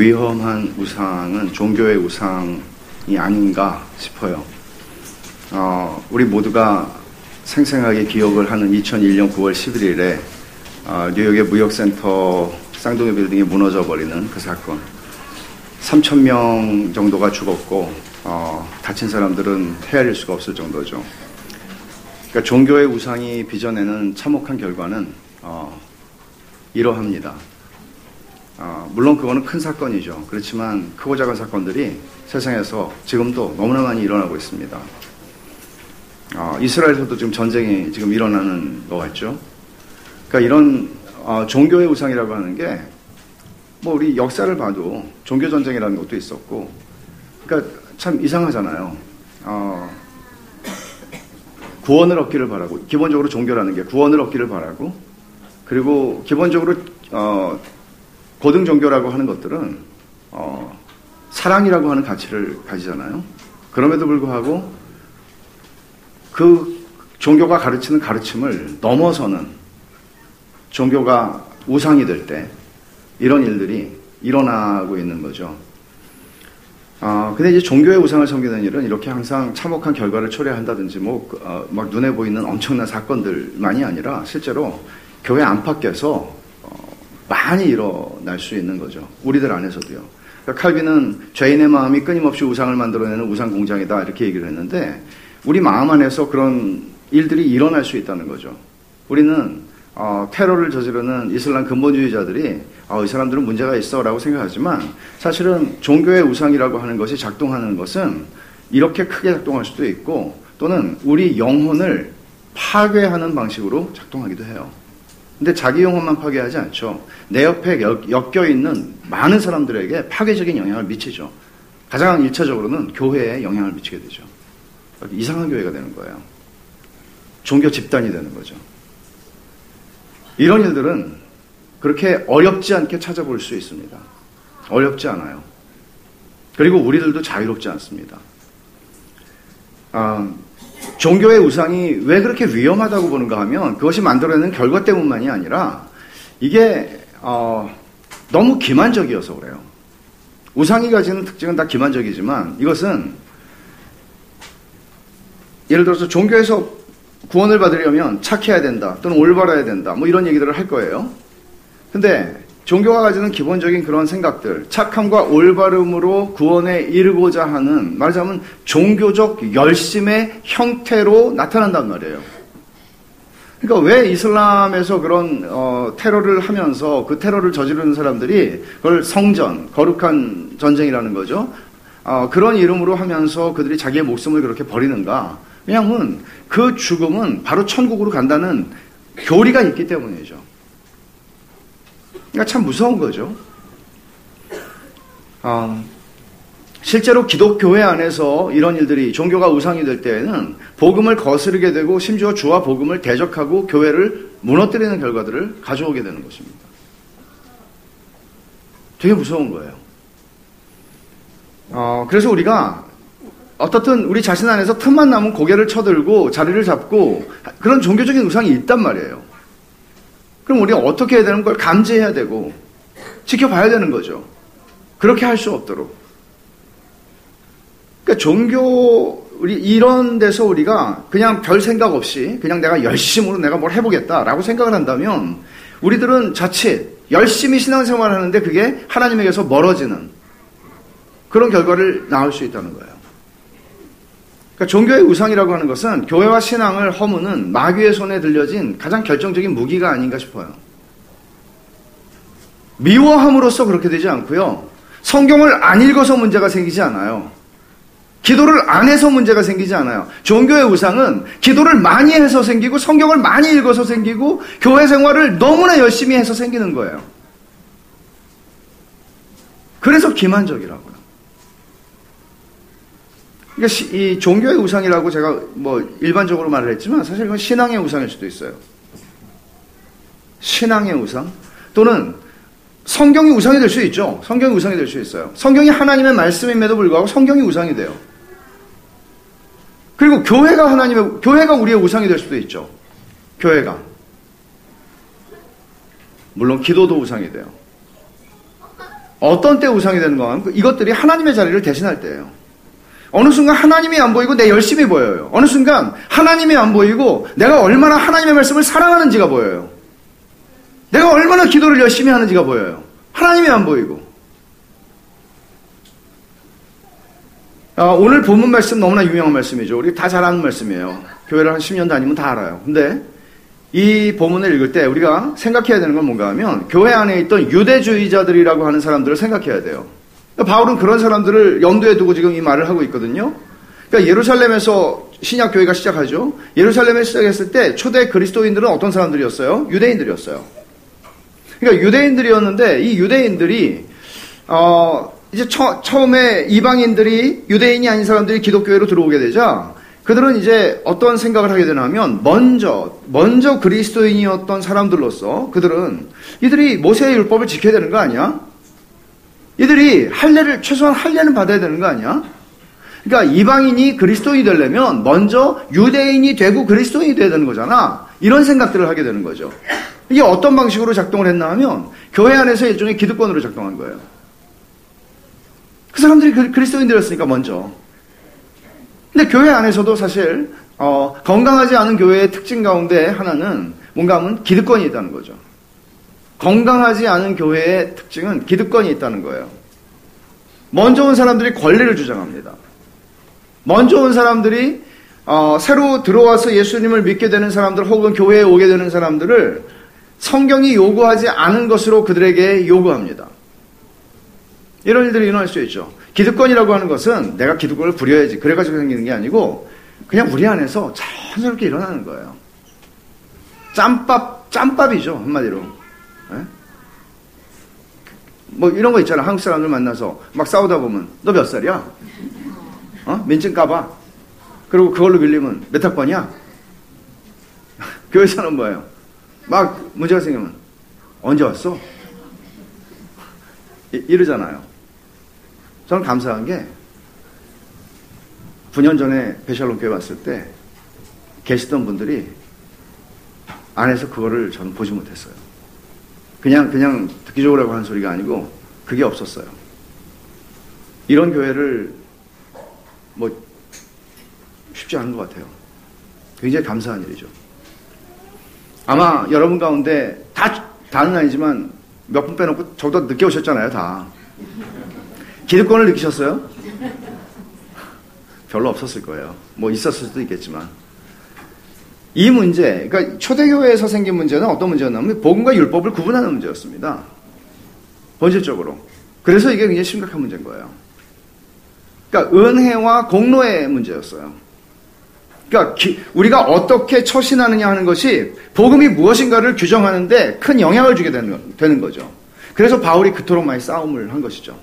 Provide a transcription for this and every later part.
위험한 우상은 종교의 우상이 아닌가 싶어요. 어, 우리 모두가 생생하게 기억을 하는 2001년 9월 11일에 어, 뉴욕의 무역센터 쌍둥이 빌딩이 무너져 버리는 그 사건. 3천 명 정도가 죽었고 어, 다친 사람들은 헤아릴 수가 없을 정도죠. 그러니까 종교의 우상이 빚어내는 참혹한 결과는 어, 이러합니다. 어, 물론 그거는 큰 사건이죠. 그렇지만 크고 작은 사건들이 세상에서 지금도 너무나 많이 일어나고 있습니다. 어, 이스라엘에서도 지금 전쟁이 지금 일어나는 것 같죠. 그러니까 이런 어, 종교의 우상이라고 하는 게 뭐 우리 역사를 봐도 종교 전쟁이라는 것도 있었고, 그러니까 참 이상하잖아요. 어, 구원을 얻기를 바라고 기본적으로 종교라는 게 구원을 얻기를 바라고 그리고 기본적으로 어, 고등 종교라고 하는 것들은 어, 사랑이라고 하는 가치를 가지잖아요. 그럼에도 불구하고 그 종교가 가르치는 가르침을 넘어서는 종교가 우상이 될 때 이런 일들이 일어나고 있는 거죠. 아, 근데 이제 종교의 우상을 섬기는 일은 이렇게 항상 참혹한 결과를 초래한다든지 뭐, 어, 막 눈에 보이는 엄청난 사건들만이 아니라 실제로 교회 안팎에서 어, 많이 일어날 수 있는 거죠. 우리들 안에서도요. 그러니까 칼빈은 죄인의 마음이 끊임없이 우상을 만들어내는 우상 공장이다 이렇게 얘기를 했는데 우리 마음 안에서 그런 일들이 일어날 수 있다는 거죠. 우리는 어, 테러를 저지르는 이슬람 근본주의자들이 어, 이 사람들은 문제가 있어라고 생각하지만 사실은 종교의 우상이라고 하는 것이 작동하는 것은 이렇게 크게 작동할 수도 있고 또는 우리 영혼을 파괴하는 방식으로 작동하기도 해요. 근데 자기 영혼만 파괴하지 않죠. 내 옆에 엮여 있는 많은 사람들에게 파괴적인 영향을 미치죠. 가장 일차적으로는 교회에 영향을 미치게 되죠. 이상한 교회가 되는 거예요. 종교 집단이 되는 거죠. 이런 일들은 그렇게 어렵지 않게 찾아볼 수 있습니다. 어렵지 않아요. 그리고 우리들도 자유롭지 않습니다. 아, 종교의 우상이 왜 그렇게 위험하다고 보는가 하면 그것이 만들어내는 결과 때문만이 아니라 이게 어, 너무 기만적이어서 그래요. 우상이 가지는 특징은 다 기만적이지만 이것은 예를 들어서 종교에서 구원을 받으려면 착해야 된다 또는 올바라야 된다 뭐 이런 얘기들을 할 거예요. 근데 종교가 가지는 기본적인 그런 생각들, 착함과 올바름으로 구원에 이르고자 하는 말하자면 종교적 열심의 형태로 나타난단 말이에요. 그러니까 왜 이슬람에서 그런 어, 테러를 하면서 그 테러를 저지르는 사람들이 그걸 성전, 거룩한 전쟁이라는 거죠. 어, 그런 이름으로 하면서 그들이 자기의 목숨을 그렇게 버리는가? 왜냐하면 그 죽음은 바로 천국으로 간다는 교리가 있기 때문이죠. 그러니까 참 무서운 거죠. 어, 실제로 기독교회 안에서 이런 일들이 종교가 우상이 될 때에는 복음을 거스르게 되고 심지어 주와 복음을 대적하고 교회를 무너뜨리는 결과들을 가져오게 되는 것입니다. 되게 무서운 거예요. 어, 그래서 우리가 어떻든 우리 자신 안에서 틈만 나면 고개를 쳐들고 자리를 잡고 그런 종교적인 우상이 있단 말이에요. 그럼 우리가 어떻게 해야 되는 걸 감지해야 되고 지켜봐야 되는 거죠. 그렇게 할 수 없도록. 그러니까 종교 우리 이런 데서 우리가 그냥 별 생각 없이 그냥 내가 열심으로 내가 뭘 해보겠다라고 생각을 한다면 우리들은 자칫 열심히 신앙생활을 하는데 그게 하나님에게서 멀어지는 그런 결과를 낳을 수 있다는 거예요. 그러니까 종교의 우상이라고 하는 것은 교회와 신앙을 허무는 마귀의 손에 들려진 가장 결정적인 무기가 아닌가 싶어요. 미워함으로써 그렇게 되지 않고요. 성경을 안 읽어서 문제가 생기지 않아요. 기도를 안 해서 문제가 생기지 않아요. 종교의 우상은 기도를 많이 해서 생기고 성경을 많이 읽어서 생기고 교회 생활을 너무나 열심히 해서 생기는 거예요. 그래서 기만적이라고요. 그러니까 이 종교의 우상이라고 제가 뭐 일반적으로 말을 했지만 사실 이건 신앙의 우상일 수도 있어요. 신앙의 우상 또는 성경이 우상이 될 수 있죠. 성경이 우상이 될 수 있어요. 성경이 하나님의 말씀임에도 불구하고 성경이 우상이 돼요. 그리고 교회가 하나님의 교회가 우리의 우상이 될 수도 있죠. 교회가 물론 기도도 우상이 돼요. 어떤 때 우상이 되는 건 이것들이 하나님의 자리를 대신할 때예요. 어느 순간 하나님이 안 보이고 내 열심이 보여요. 어느 순간 하나님이 안 보이고 내가 얼마나 하나님의 말씀을 사랑하는지가 보여요. 내가 얼마나 기도를 열심히 하는지가 보여요. 하나님이 안 보이고. 아, 오늘 본문 말씀 너무나 유명한 말씀이죠. 우리 다 잘 아는 말씀이에요. 교회를 한 10년 다니면 다 알아요. 근데 이 본문을 읽을 때 우리가 생각해야 되는 건 뭔가 하면 교회 안에 있던 유대주의자들이라고 하는 사람들을 생각해야 돼요. 그러니까 바울은 그런 사람들을 염두에 두고 지금 이 말을 하고 있거든요. 그러니까 예루살렘에서 신약 교회가 시작하죠. 예루살렘에 시작했을 때 초대 그리스도인들은 어떤 사람들이었어요? 유대인들이었어요. 그러니까 유대인들이었는데 이 유대인들이 어 이제 처, 처음에 이방인들이 유대인이 아닌 사람들이 기독교회로 들어오게 되자 그들은 이제 어떤 생각을 하게 되냐면 먼저 먼저 그리스도인이었던 사람들로서 그들은 이들이 모세의 율법을 지켜야 되는 거 아니야? 이들이 할례를 최소한 할례는 받아야 되는 거 아니야? 그러니까 이방인이 그리스도인이 되려면 먼저 유대인이 되고 그리스도인이 돼야 되는 거잖아. 이런 생각들을 하게 되는 거죠. 이게 어떤 방식으로 작동을 했나 하면 교회 안에서 일종의 기득권으로 작동한 거예요. 그 사람들이 그리스도인들이었으니까 먼저. 근데 교회 안에서도 사실 어, 건강하지 않은 교회의 특징 가운데 하나는 뭔가 하면 기득권이 있다는 거죠. 건강하지 않은 교회의 특징은 기득권이 있다는 거예요. 먼저 온 사람들이 권리를 주장합니다. 먼저 온 사람들이 어, 새로 들어와서 예수님을 믿게 되는 사람들 혹은 교회에 오게 되는 사람들을 성경이 요구하지 않은 것으로 그들에게 요구합니다. 이런 일들이 일어날 수 있죠. 기득권이라고 하는 것은 내가 기득권을 부려야지. 그래가지고 생기는 게 아니고 그냥 우리 안에서 자연스럽게 일어나는 거예요. 짬밥, 짬밥이죠. 한마디로. 네? 뭐 이런 거 있잖아. 한국 사람들 만나서 막 싸우다 보면 너 몇 살이야? 어? 민증 까봐. 그리고 그걸로 밀리면 몇 학번이야? 교회에서는 뭐예요? 막 문제가 생기면 언제 왔어? 이, 이러잖아요. 저는 감사한 게 9년 전에 베샬롬 교회 왔을 때 계시던 분들이 안에서 그거를 저는 보지 못했어요. 그냥 그냥 듣기 좋으라고 하는 소리가 아니고 그게 없었어요. 이런 교회를 뭐 쉽지 않은 것 같아요. 굉장히 감사한 일이죠. 아마 여러분 가운데 다 다는 아니지만 몇 분 빼놓고 저도 늦게 오셨잖아요, 다. 기득권을 느끼셨어요? 별로 없었을 거예요. 뭐 있었을 수도 있겠지만. 이 문제, 그러니까 초대교회에서 생긴 문제는 어떤 문제였냐면 복음과 율법을 구분하는 문제였습니다. 본질적으로. 그래서 이게 굉장히 심각한 문제인 거예요. 그러니까 은혜와 공로의 문제였어요. 그러니까 기, 우리가 어떻게 처신하느냐 하는 것이 복음이 무엇인가를 규정하는데 큰 영향을 주게 되는, 되는 거죠. 그래서 바울이 그토록 많이 싸움을 한 것이죠.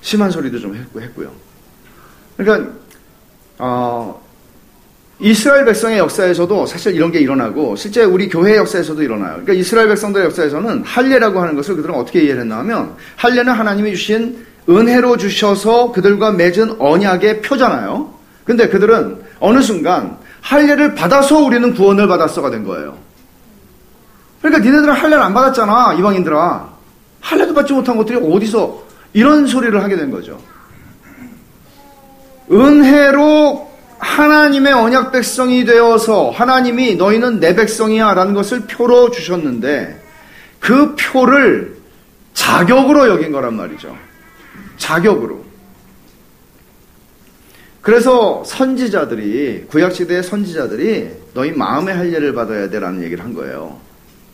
심한 소리도 좀 했고, 했고요. 그러니까, 어, 이스라엘 백성의 역사에서도 사실 이런 게 일어나고, 실제 우리 교회 역사에서도 일어나요. 그러니까 이스라엘 백성들의 역사에서는 할례라고 하는 것을 그들은 어떻게 이해를 했나 하면, 할례는 하나님이 주신 은혜로 주셔서 그들과 맺은 언약의 표잖아요. 근데 그들은 어느 순간 할례를 받아서 우리는 구원을 받았어가 된 거예요. 그러니까 니네들은 할례를 안 받았잖아, 이방인들아. 할례도 받지 못한 것들이 어디서 이런 소리를 하게 된 거죠. 은혜로 하나님의 언약 백성이 되어서 하나님이 너희는 내 백성이야 라는 것을 표로 주셨는데 그 표를 자격으로 여긴 거란 말이죠. 자격으로. 그래서 선지자들이 구약시대의 선지자들이 너희 마음의 할례를 받아야 돼라는 얘기를 한 거예요.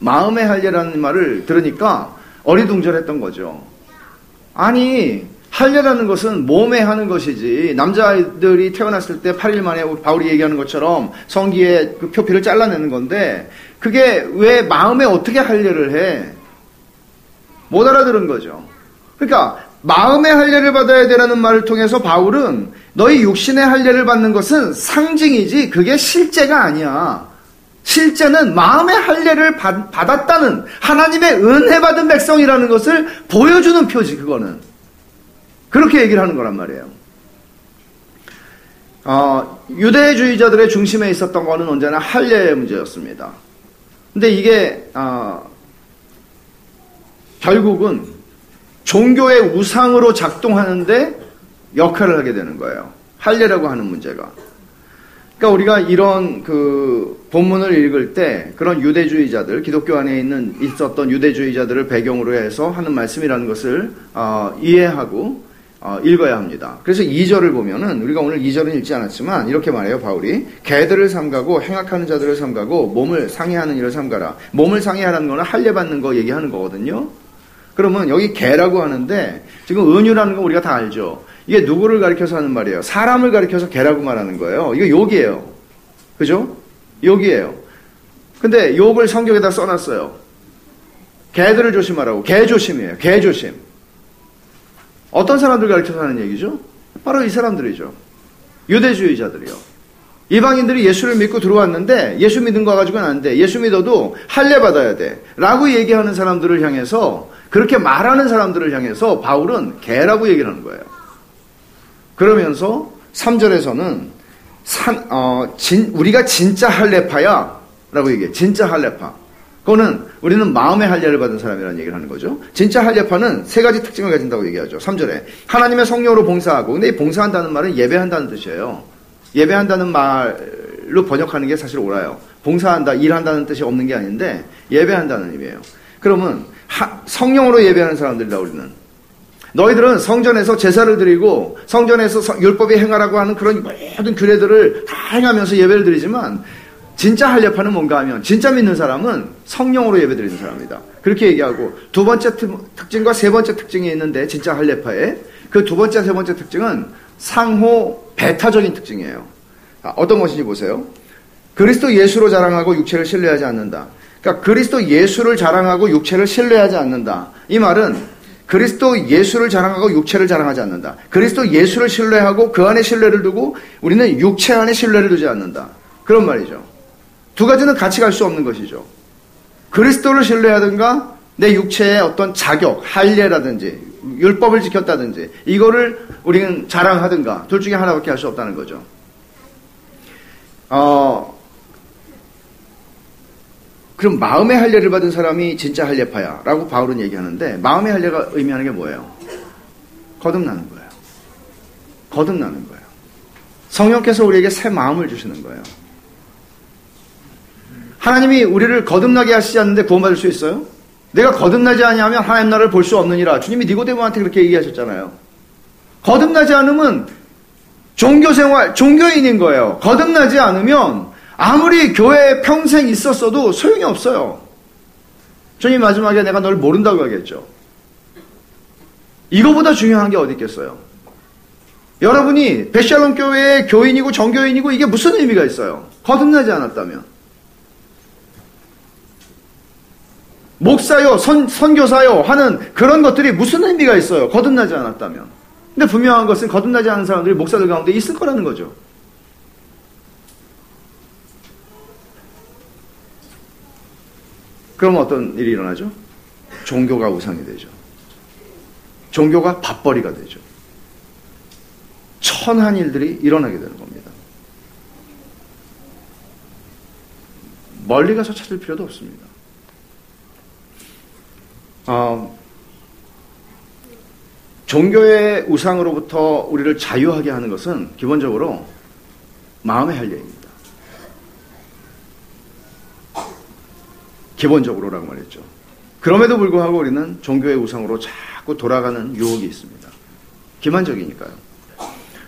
마음의 할례라는 말을 들으니까 어리둥절했던 거죠. 아니, 할례라는 것은 몸에 하는 것이지 남자들이 태어났을 때 8일 만에 바울이 얘기하는 것처럼 성기의 그 표피를 잘라내는 건데 그게 왜 마음에 어떻게 할례를 해? 못 알아들은 거죠. 그러니까 마음의 할례를 받아야 되라는 말을 통해서 바울은 너희 육신의 할례를 받는 것은 상징이지 그게 실제가 아니야. 실제는 마음의 할례를 받았다는 하나님의 은혜 받은 백성이라는 것을 보여주는 표지 그거는 그렇게 얘기를 하는 거란 말이에요. 어, 유대주의자들의 중심에 있었던 거는 언제나 할례의 문제였습니다. 근데 이게 어, 결국은 종교의 우상으로 작동하는데 역할을 하게 되는 거예요. 할례라고 하는 문제가. 그러니까 우리가 이런 그 본문을 읽을 때 그런 유대주의자들, 기독교 안에 있는 있었던 유대주의자들을 배경으로 해서 하는 말씀이라는 것을 어, 이해하고 어, 읽어야 합니다. 그래서 2절을 보면은 우리가 오늘 2절은 읽지 않았지만 이렇게 말해요 바울이 개들을 삼가고 행악하는 자들을 삼가고 몸을 상해하는 일을 삼가라. 몸을 상해하라는 거는 할례 받는 거 얘기하는 거거든요. 그러면 여기 개라고 하는데 지금 은유라는 거 우리가 다 알죠. 이게 누구를 가리켜서 하는 말이에요? 사람을 가리켜서 개라고 말하는 거예요. 이거 욕이에요. 그죠? 욕이에요. 근데 욕을 성경에다 써놨어요. 개들을 조심하라고. 개 조심이에요. 개 조심. 어떤 사람들 가르쳐서 하는 얘기죠? 바로 이 사람들이죠. 유대주의자들이요. 이방인들이 예수를 믿고 들어왔는데 예수 믿은 거 가지고는 안 돼. 예수 믿어도 할례 받아야 돼. 라고 얘기하는 사람들을 향해서 그렇게 말하는 사람들을 향해서 바울은 개라고 얘기를 하는 거예요. 그러면서 3절에서는 산, 어, 진, 우리가 진짜 할례파야 라고 얘기해. 진짜 할례파. 그거는 우리는 마음의 할례를 받은 사람이라는 얘기를 하는 거죠. 진짜 할례파는 세 가지 특징을 가진다고 얘기하죠. 3절에. 하나님의 성령으로 봉사하고. 근데 이 봉사한다는 말은 예배한다는 뜻이에요. 예배한다는 말로 번역하는 게 사실 옳아요. 봉사한다, 일한다는 뜻이 없는 게 아닌데 예배한다는 의미예요. 그러면 하, 성령으로 예배하는 사람들이다 우리는. 너희들은 성전에서 제사를 드리고 성전에서 율법이 행하라고 하는 그런 모든 규례들을 다 행하면서 예배를 드리지만 진짜 할례파는 뭔가 하면 진짜 믿는 사람은 성령으로 예배드리는 사람이다. 그렇게 얘기하고 두 번째 특징과 세 번째 특징이 있는데 진짜 할례파의 그 두 번째 세 번째 특징은 상호 배타적인 특징이에요. 어떤 것인지 보세요. 그리스도 예수로 자랑하고 육체를 신뢰하지 않는다. 그러니까 그리스도 예수를 자랑하고 육체를 신뢰하지 않는다. 이 말은 그리스도 예수를 자랑하고 육체를 자랑하지 않는다. 그리스도 예수를 신뢰하고 그 안에 신뢰를 두고 우리는 육체 안에 신뢰를 두지 않는다. 그런 말이죠. 두 가지는 같이 갈 수 없는 것이죠. 그리스도를 신뢰하든가 내 육체의 어떤 자격, 할례라든지 율법을 지켰다든지 이거를 우리는 자랑하든가 둘 중에 하나밖에 할 수 없다는 거죠. 어, 그럼 마음의 할례를 받은 사람이 진짜 할례파야라고 바울은 얘기하는데 마음의 할례가 의미하는 게 뭐예요? 거듭나는 거예요. 거듭나는 거예요. 성령께서 우리에게 새 마음을 주시는 거예요. 하나님이 우리를 거듭나게 하시지 않는데 구원받을 수 있어요? 내가 거듭나지 않으면 하나님 나라를 볼 수 없느니라. 주님이 니고데모한테 그렇게 얘기하셨잖아요. 거듭나지 않으면 종교 생활, 종교인인 거예요. 거듭나지 않으면 아무리 교회에 평생 있었어도 소용이 없어요. 주님 마지막에 내가 널 모른다고 하겠죠. 이거보다 중요한 게 어디 있겠어요? 여러분이 베샬롬 교회의 교인이고 정교인이고 이게 무슨 의미가 있어요? 거듭나지 않았다면. 목사요, 선, 선교사요 하는 그런 것들이 무슨 의미가 있어요? 거듭나지 않았다면. 근데 분명한 것은 거듭나지 않은 사람들이 목사들 가운데 있을 거라는 거죠. 그럼 어떤 일이 일어나죠? 종교가 우상이 되죠. 종교가 밥벌이가 되죠. 천한 일들이 일어나게 되는 겁니다. 멀리 가서 찾을 필요도 없습니다. 어, 종교의 우상으로부터 우리를 자유하게 하는 것은 기본적으로 마음의 할례입니다. 기본적으로라고 말했죠. 그럼에도 불구하고 우리는 종교의 우상으로 자꾸 돌아가는 유혹이 있습니다. 기만적이니까요.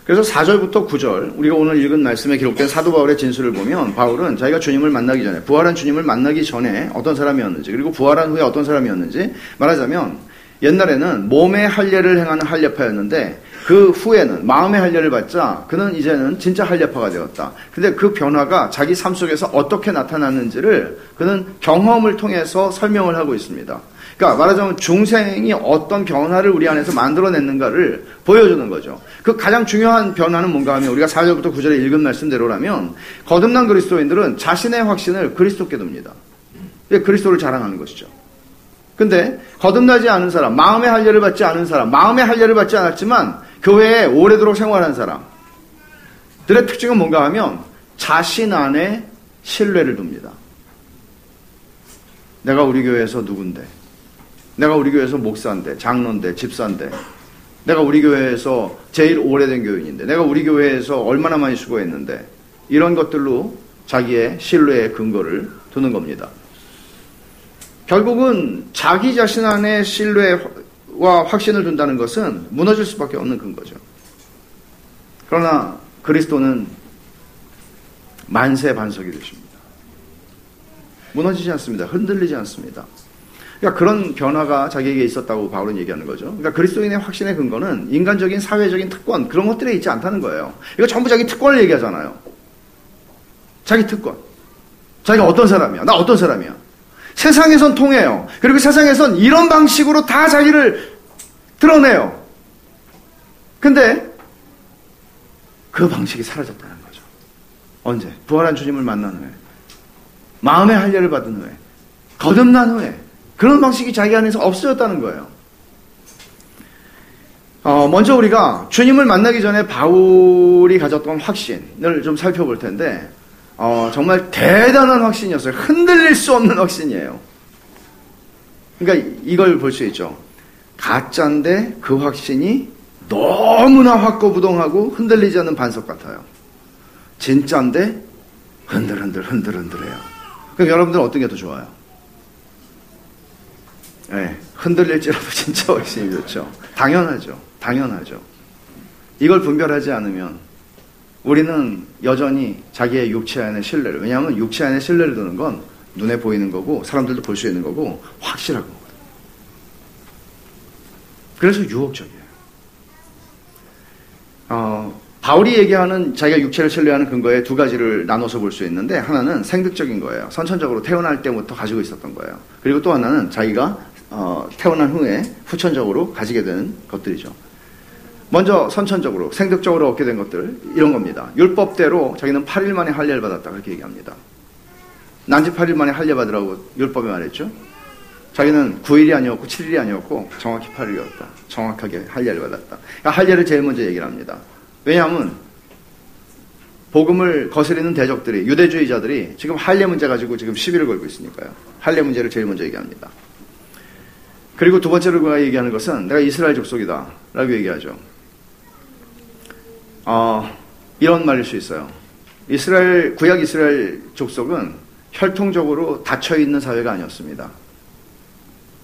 그래서 4절부터 9절 우리가 오늘 읽은 말씀에 기록된 사도 바울의 진술을 보면 바울은 자기가 주님을 만나기 전에 부활한 주님을 만나기 전에 어떤 사람이었는지 그리고 부활한 후에 어떤 사람이었는지 말하자면 옛날에는 몸의 할례를 행하는 할례파였는데 그 후에는 마음의 할례를 받자 그는 이제는 진짜 할례파가 되었다. 근데 그 변화가 자기 삶 속에서 어떻게 나타났는지를 그는 경험을 통해서 설명을 하고 있습니다. 그러니까 말하자면 중생이 어떤 변화를 우리 안에서 만들어냈는가를 보여주는 거죠. 그 가장 중요한 변화는 뭔가 하면 우리가 4절부터 9절에 읽은 말씀대로라면 거듭난 그리스도인들은 자신의 확신을 그리스도께 둡니다. 그리스도를 자랑하는 것이죠. 근데 거듭나지 않은 사람, 마음의 할례를 받지 않은 사람, 마음의 할례를 받지 않았지만 교회에 오래도록 생활한 사람들의 특징은 뭔가 하면 자신 안에 신뢰를 둡니다. 내가 우리 교회에서 누군데? 내가 우리 교회에서 목사인데, 장로인데, 집사인데, 내가 우리 교회에서 제일 오래된 교인인데, 내가 우리 교회에서 얼마나 많이 수고했는데, 이런 것들로 자기의 신뢰의 근거를 두는 겁니다. 결국은 자기 자신 안에 신뢰와 확신을 둔다는 것은 무너질 수밖에 없는 근거죠. 그러나 그리스도는 만세 반석이 되십니다. 무너지지 않습니다. 흔들리지 않습니다. 그러니까 그런 변화가 자기에게 있었다고 바울은 얘기하는 거죠. 그러니까 그리스도인의 확신의 근거는 인간적인 사회적인 특권 그런 것들에 있지 않다는 거예요. 이거 전부 자기 특권을 얘기하잖아요. 자기 특권. 자기가 어떤 사람이야? 나 어떤 사람이야? 세상에선 통해요. 그리고 세상에선 이런 방식으로 다 자기를 드러내요. 근데 그 방식이 사라졌다는 거죠. 언제? 부활한 주님을 만난 후에. 마음의 할례를 받은 후에. 거듭난 후에. 그런 방식이 자기 안에서 없어졌다는 거예요. 어, 먼저 우리가 주님을 만나기 전에 바울이 가졌던 확신을 좀 살펴볼 텐데, 어, 정말 대단한 확신이었어요. 흔들릴 수 없는 확신이에요. 그러니까 이걸 볼 수 있죠. 가짜인데 그 확신이 너무나 확고부동하고 흔들리지 않는 반석 같아요. 진짜인데 흔들흔들 흔들흔들해요. 그럼 여러분들은 어떤 게 더 좋아요? 네, 흔들릴지라도 진짜 확신이 좋죠. 당연하죠. 당연하죠. 이걸 분별하지 않으면 우리는 여전히 자기의 육체 안에 신뢰를 왜냐하면 육체 안에 신뢰를 두는 건 눈에 보이는 거고 사람들도 볼 수 있는 거고 확실한 거거든. 그래서 유혹적이에요. 어, 바울이 얘기하는 자기가 육체를 신뢰하는 근거에 두 가지를 나눠서 볼 수 있는데 하나는 생득적인 거예요. 선천적으로 태어날 때부터 가지고 있었던 거예요. 그리고 또 하나는 자기가 어, 태어난 후에 후천적으로 가지게 되는 것들이죠. 먼저 선천적으로 생득적으로 얻게 된 것들 이런 겁니다. 율법대로 자기는 8일 만에 할례를 받았다 그렇게 얘기합니다. 난지 8일 만에 할례 받으라고 율법에 말했죠. 자기는 9일이 아니었고 7일이 아니었고 정확히 8일이었다. 정확하게 할례를 받았다. 그러니까 할례를 제일 먼저 얘기를 합니다. 왜냐하면 복음을 거스리는 대적들이 유대주의자들이 지금 할례 문제 가지고 지금 시비를 걸고 있으니까요. 할례 문제를 제일 먼저 얘기합니다. 그리고 두 번째로 그가 얘기하는 것은 내가 이스라엘 족속이다 라고 얘기하죠. 어, 이런 말일 수 있어요. 이스라엘 구약 이스라엘 족속은 혈통적으로 닫혀 있는 사회가 아니었습니다.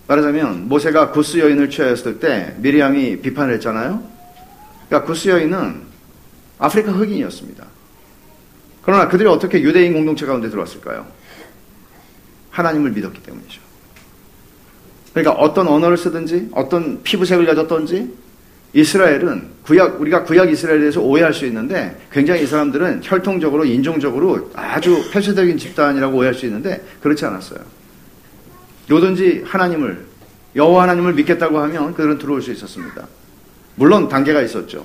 말하자면 모세가 구스 여인을 취하였을 때 미리암이 비판을 했잖아요. 그러니까 구스 여인은 아프리카 흑인이었습니다. 그러나 그들이 어떻게 유대인 공동체 가운데 들어왔을까요? 하나님을 믿었기 때문이죠. 그러니까 어떤 언어를 쓰든지 어떤 피부색을 가졌던지 이스라엘은 구약 우리가 구약 이스라엘에 대해서 오해할 수 있는데 굉장히 이 사람들은 혈통적으로 인종적으로 아주 폐쇄적인 집단이라고 오해할 수 있는데 그렇지 않았어요. 요든지 하나님을 여호와 하나님을 믿겠다고 하면 그들은 들어올 수 있었습니다. 물론 단계가 있었죠.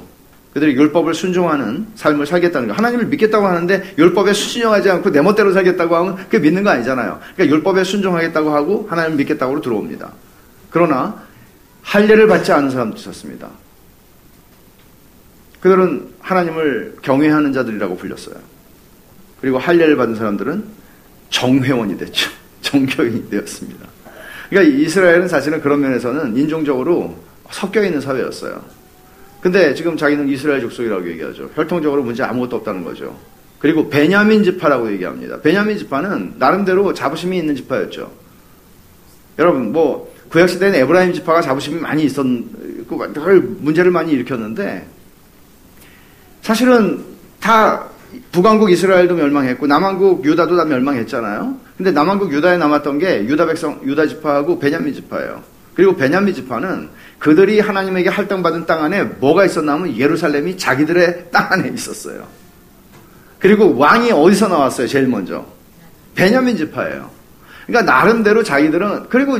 그들이 율법을 순종하는 삶을 살겠다는 거. 하나님을 믿겠다고 하는데 율법에 순종하지 않고 내 멋대로 살겠다고 하면 그게 믿는 거 아니잖아요. 그러니까 율법에 순종하겠다고 하고 하나님을 믿겠다고 들어옵니다. 그러나 할례를 받지 않은 사람도 있었습니다. 그들은 하나님을 경외하는 자들이라고 불렸어요. 그리고 할례를 받은 사람들은 정회원이 됐죠. 정교인이 되었습니다. 그러니까 이스라엘은 사실은 그런 면에서는 인종적으로 섞여 있는 사회였어요. 근데 지금 자기는 이스라엘 족속이라고 얘기하죠. 혈통적으로 문제 아무것도 없다는 거죠. 그리고 베냐민 지파라고 얘기합니다. 베냐민 지파는 나름대로 자부심이 있는 지파였죠. 여러분 뭐 구약 시대에는 에브라임 지파가 자부심이 많이 있었고 문제를 많이 일으켰는데 사실은 다 북왕국 이스라엘도 멸망했고 남왕국 유다도 다 멸망했잖아요. 근데 남왕국 유다에 남았던 게 유다 백성 유다 지파하고 베냐민 지파예요. 그리고 베냐민 지파는 그들이 하나님에게 할당받은 땅 안에 뭐가 있었냐면 예루살렘이 자기들의 땅 안에 있었어요. 그리고 왕이 어디서 나왔어요? 제일 먼저 베냐민 지파예요. 그러니까 나름대로 자기들은 그리고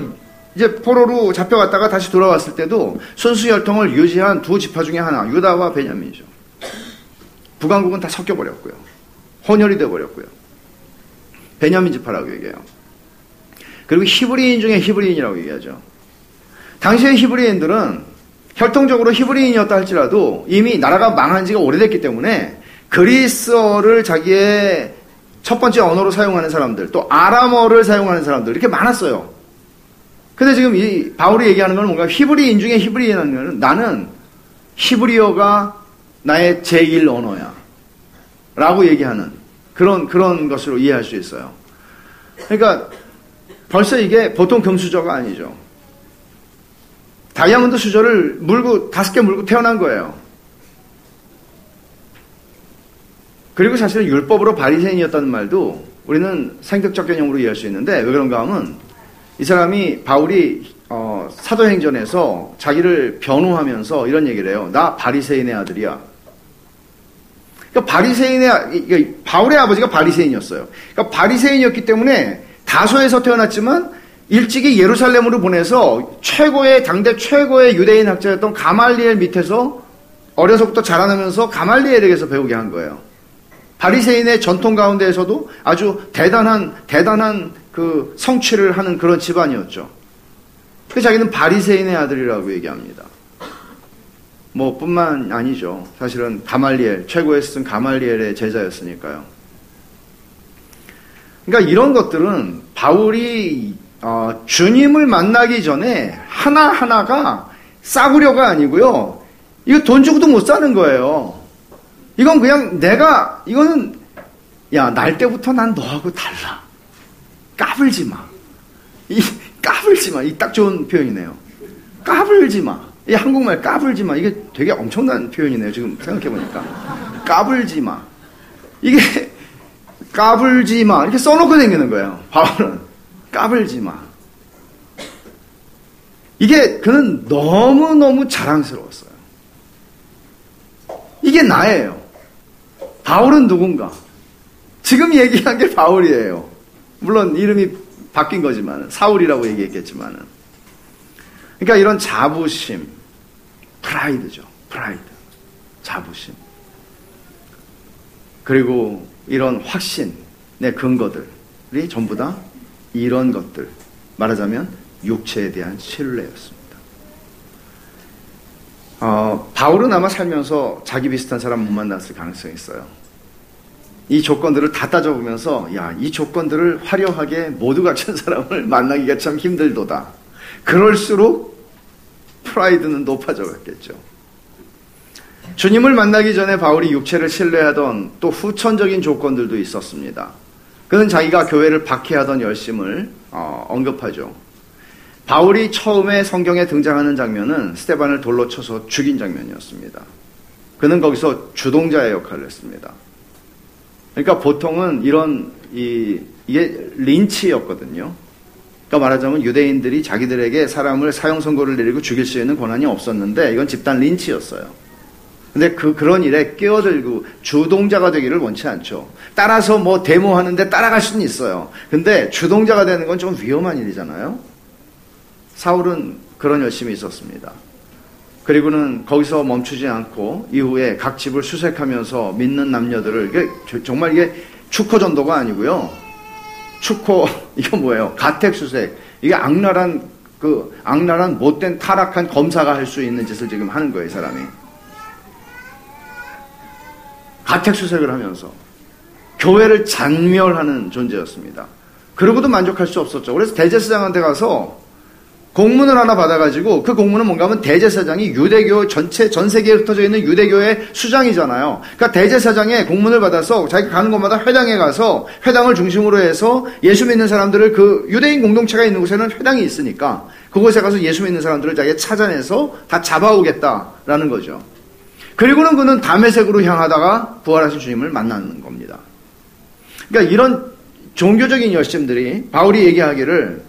이제 포로로 잡혀갔다가 다시 돌아왔을 때도 순수 혈통을 유지한 두 지파 중에 하나 유다와 베냐민이죠. 북왕국은 다 섞여 버렸고요. 혼혈이 돼 버렸고요. 베냐민 지파라고 얘기해요. 그리고 히브리인 중에 히브리인이라고 얘기하죠. 당시의 히브리인들은 혈통적으로 히브리인이었다 할지라도 이미 나라가 망한 지가 오래됐기 때문에 그리스어를 자기의 첫 번째 언어로 사용하는 사람들, 또 아람어를 사용하는 사람들 이렇게 많았어요. 근데 지금 이 바울이 얘기하는 건 뭔가 히브리인 중에 히브리인이라는 나는 히브리어가 나의 제1 언어야. 라고 얘기하는 그런, 그런 것으로 이해할 수 있어요. 그러니까 벌써 이게 보통 금수저가 아니죠. 다이아몬드 수저를 물고, 다섯 개 물고 태어난 거예요. 그리고 사실 율법으로 바리새인이었다는 말도 우리는 생격적 개념으로 이해할 수 있는데 왜 그런가 하면 이 사람이 바울이 어, 사도행전에서 자기를 변호하면서 이런 얘기를 해요. 나 바리새인의 아들이야. 그러니까 바리새인의 그러니까 바울의 아버지가 바리새인이었어요. 그러니까 바리새인이었기 때문에 다소에서 태어났지만 일찍이 예루살렘으로 보내서 최고의 당대 최고의 유대인 학자였던 가말리엘 밑에서 어려서부터 자라나면서 가말리엘에게서 배우게 한 거예요. 바리새인의 전통 가운데에서도 아주 대단한 대단한 그 성취를 하는 그런 집안이었죠. 그 자기는 바리새인의 아들이라고 얘기합니다. 뭐 뿐만 아니죠. 사실은 가말리엘 최고의 스승 가말리엘의 제자였으니까요. 그러니까 이런 것들은 바울이 어, 주님을 만나기 전에 하나 하나가 싸구려가 아니고요. 이거 돈 주고도 못 사는 거예요. 이건 그냥 내가 이거는 야 날 때부터 난 너하고 달라. 까불지 마. 이 까불지 마. 이 딱 좋은 표현이네요. 까불지 마. 이 한국말 까불지 마. 이게 되게 엄청난 표현이네요. 지금 생각해 보니까. 까불지 마. 이게 까불지 마. 이렇게 써놓고 다니는 거예요. 바울은 까불지 마. 이게 그는 너무너무 자랑스러웠어요. 이게 나예요. 바울은 누군가? 지금 얘기한 게 바울이에요. 물론 이름이 바뀐 거지만 사울이라고 얘기했겠지만은. 그러니까 이런 자부심, 프라이드죠. 프라이드. 자부심. 그리고 이런 확신의 근거들이 전부 다 이런 것들. 말하자면 육체에 대한 신뢰였습니다. 어, 바울은 아마 살면서 자기 비슷한 사람 못 만났을 가능성이 있어요. 이 조건들을 다 따져보면서 야, 이 조건들을 화려하게 모두 갖춘 사람을 만나기가 참 힘들도다. 그럴수록 프라이드는 높아져 갔겠죠. 주님을 만나기 전에 바울이 육체를 신뢰하던 또 후천적인 조건들도 있었습니다. 그는 자기가 교회를 박해하던 열심을 어, 언급하죠. 바울이 처음에 성경에 등장하는 장면은 스테반을 돌로 쳐서 죽인 장면이었습니다. 그는 거기서 주동자의 역할을 했습니다. 그러니까 보통은 이런 이 이게 린치였거든요. 그러니까 말하자면 유대인들이 자기들에게 사람을 사형 선고를 내리고 죽일 수 있는 권한이 없었는데 이건 집단 린치였어요. 근데 그 그런 일에 끼어들고 주동자가 되기를 원치 않죠. 따라서 뭐 데모하는데 따라갈 수는 있어요. 근데 주동자가 되는 건 좀 위험한 일이잖아요. 사울은 그런 열심이 있었습니다. 그리고는 거기서 멈추지 않고 이후에 각 집을 수색하면서 믿는 남녀들을 이게 정말 이게 축호 전도가 아니고요. 축호 이거 뭐예요? 가택 수색 이게 악랄한 그 악랄한 못된 타락한 검사가 할 수 있는 짓을 지금 하는 거예요, 이 사람이. 가택 수색을 하면서 교회를 잔멸하는 존재였습니다. 그러고도 만족할 수 없었죠. 그래서 대제사장한테 가서 공문을 하나 받아가지고 그 공문은 뭔가 하면 대제사장이 유대교 전체 전 세계에 흩어져 있는 유대교의 수장이잖아요. 그러니까 대제사장의 공문을 받아서 자기가 가는 곳마다 회당에 가서 회당을 중심으로 해서 예수 믿는 사람들을 그 유대인 공동체가 있는 곳에는 회당이 있으니까 그곳에 가서 예수 믿는 사람들을 자기가 찾아내서 다 잡아오겠다라는 거죠. 그리고는 그는 담의색으로 향하다가 부활하신 주님을 만나는 겁니다. 그러니까 이런 종교적인 열심들이 바울이 얘기하기를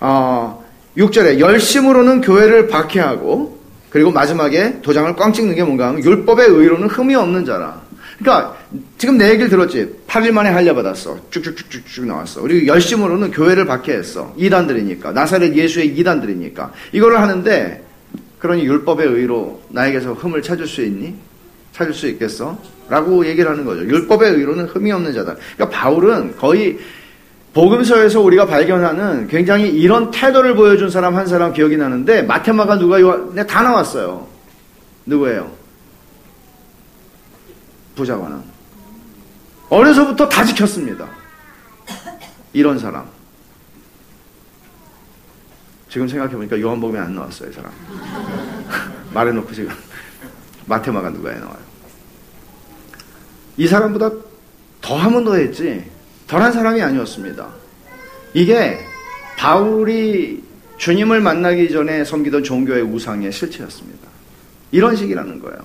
어, 6절에 열심으로는 교회를 박해하고 그리고 마지막에 도장을 꽝 찍는 게 뭔가 하면 율법의 의로는 흠이 없는 자라. 그러니까 지금 내 얘기를 들었지. 8일 만에 할려받았어. 쭉쭉쭉쭉쭉 나왔어. 그리고 열심으로는 교회를 박해했어. 이단들이니까. 나사렛 예수의 이단들이니까. 이거를 하는데 그러니 율법의 의로 나에게서 흠을 찾을 수 있니? 찾을 수 있겠어? 라고 얘기를 하는 거죠. 율법의 의로는 흠이 없는 자다. 그러니까 바울은 거의 복음서에서 우리가 발견하는 굉장히 이런 태도를 보여준 사람 한 사람 기억이 나는데 마테마가 누가 네, 다 나왔어요. 누구예요? 부자관은 어려서부터 다 지켰습니다. 이런 사람. 지금 생각해보니까 요한복음에 안 나왔어요, 이 사람. 말해놓고 지금. 마테마가 누가에 나와요. 이 사람보다 더 하면 더 했지, 덜한 사람이 아니었습니다. 이게 바울이 주님을 만나기 전에 섬기던 종교의 우상의 실체였습니다. 이런 식이라는 거예요.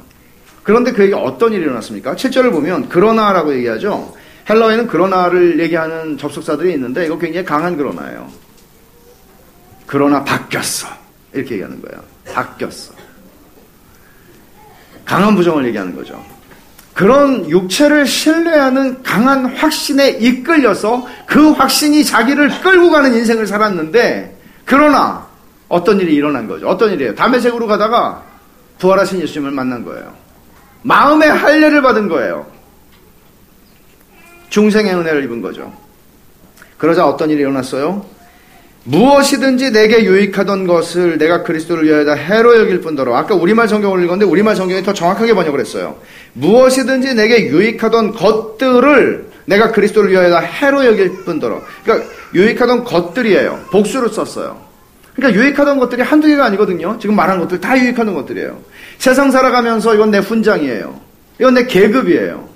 그런데 그에게 어떤 일이 일어났습니까? 7절을 보면 그러나라고 얘기하죠. 헬라어에는 그러나를 얘기하는 접속사들이 있는데 이거 굉장히 강한 그러나예요. 그러나 바뀌었어. 이렇게 얘기하는 거예요. 바뀌었어. 강한 부정을 얘기하는 거죠. 그런 육체를 신뢰하는 강한 확신에 이끌려서 그 확신이 자기를 끌고 가는 인생을 살았는데 그러나 어떤 일이 일어난 거죠. 어떤 일이에요? 담에색으로 가다가 부활하신 예수님을 만난 거예요. 마음의 할례를 받은 거예요. 중생의 은혜를 입은 거죠. 그러자 어떤 일이 일어났어요? 무엇이든지 내게 유익하던 것을 내가 그리스도를 위하여 해로 여길 뿐더러 아까 우리말 성경을 읽었는데 우리말 성경이 더 정확하게 번역을 했어요. 무엇이든지 내게 유익하던 것들을 내가 그리스도를 위하여 해로 여길 뿐더러 그러니까 유익하던 것들이에요. 복수로 썼어요. 그러니까 유익하던 것들이 한두 개가 아니거든요. 지금 말한 것들 다 유익하던 것들이에요. 세상 살아가면서 이건 내 훈장이에요. 이건 내 계급이에요.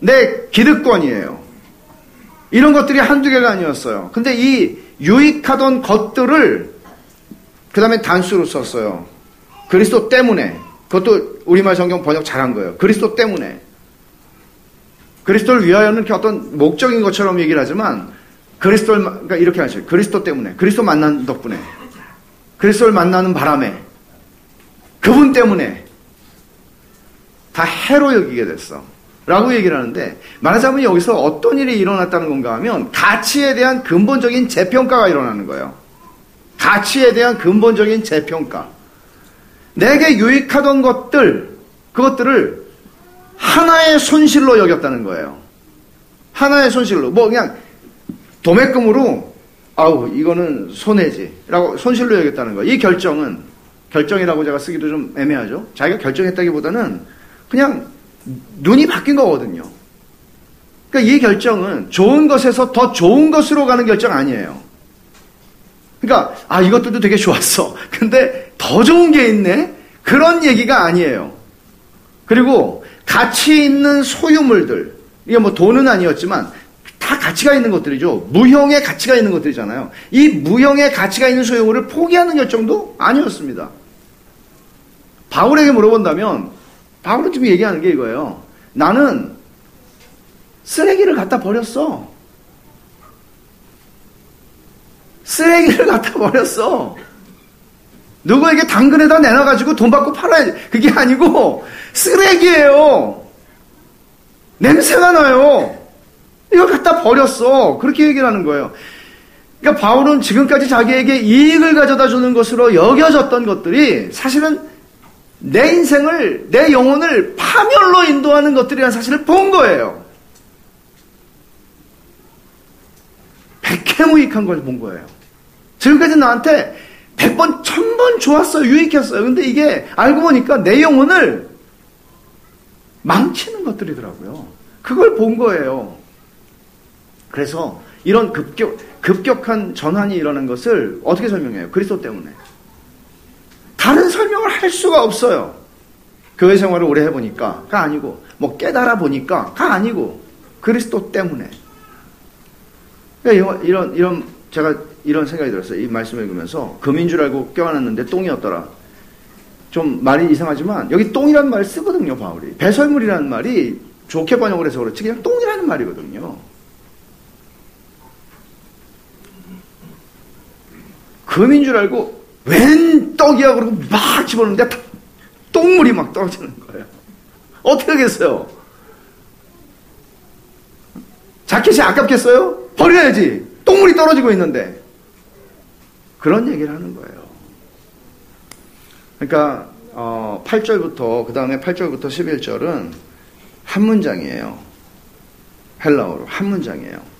내 기득권이에요. 이런 것들이 한두 개가 아니었어요. 근데 이 유익하던 것들을 그 다음에 단수로 썼어요. 그리스도 때문에. 그것도 우리말 성경 번역 잘한 거예요. 그리스도 때문에. 그리스도를 위하여는 어떤 목적인 것처럼 얘기를 하지만 그리스도를 그러니까 이렇게 하죠. 그리스도 때문에. 그리스도 만난 덕분에. 그리스도를 만나는 바람에. 그분 때문에 다 해로 여기게 됐어. 라고 얘기를 하는데 말하자면 여기서 어떤 일이 일어났다는 건가 하면 가치에 대한 근본적인 재평가가 일어나는 거예요. 가치에 대한 근본적인 재평가. 내게 유익하던 것들, 그것들을 하나의 손실로 여겼다는 거예요. 하나의 손실로. 뭐 그냥 도매금으로 아우 이거는 손해지라고 손실로 여겼다는 거예요. 이 결정은 결정이라고 제가 쓰기도 좀 애매하죠. 자기가 결정했다기보다는 그냥 눈이 바뀐 거거든요. 그러니까 이 결정은 좋은 것에서 더 좋은 것으로 가는 결정 아니에요. 그러니까 아 이것들도 되게 좋았어. 근데 더 좋은 게 있네. 그런 얘기가 아니에요. 그리고 가치 있는 소유물들 이게 뭐 돈은 아니었지만 다 가치가 있는 것들이죠. 무형의 가치가 있는 것들이잖아요. 이 무형의 가치가 있는 소유물을 포기하는 결정도 아니었습니다. 바울에게 물어본다면 바울은 지금 얘기하는 게 이거예요. 나는 쓰레기를 갖다 버렸어. 쓰레기를 갖다 버렸어. 누구에게 당근에다 내놔가지고 돈 받고 팔아야지. 그게 아니고 쓰레기예요. 냄새가 나요. 이걸 갖다 버렸어. 그렇게 얘기를 하는 거예요. 그러니까 바울은 지금까지 자기에게 이익을 가져다 주는 것으로 여겨졌던 것들이 사실은 내 인생을, 내 영혼을 파멸로 인도하는 것들이라는 사실을 본 거예요. 백해무익한 걸 본 거예요. 지금까지 나한테 백번, 천번 좋았어요. 유익했어요. 근데 이게 알고 보니까 내 영혼을 망치는 것들이더라고요. 그걸 본 거예요. 그래서 이런 급격, 급격한 전환이 일어난 것을 어떻게 설명해요? 그리스도 때문에. 다른 설명을 할 수가 없어요. 교회 생활을 오래 해보니까,가 아니고, 뭐 깨달아 보니까, 가 아니고, 그리스도 때문에. 그러니까 이런, 이런, 제가 이런 생각이 들었어요. 이 말씀을 읽으면서, 금인 줄 알고 껴안았는데 똥이었더라. 좀 말이 이상하지만, 여기 똥이라는 말을 쓰거든요, 바울이. 배설물이라는 말이 좋게 번역을 해서 그렇지, 그냥 똥이라는 말이거든요. 금인 줄 알고 웬 떡이야 그러고 막 집어넣는데 똥물이 막 떨어지는 거예요. 어떻게 하겠어요? 자켓이 아깝겠어요? 버려야지. 똥물이 떨어지고 있는데. 그런 얘기를 하는 거예요. 그러니까 어, 8절부터 그 다음에 8절부터 11절은 한 문장이에요. 헬라어로 한 문장이에요.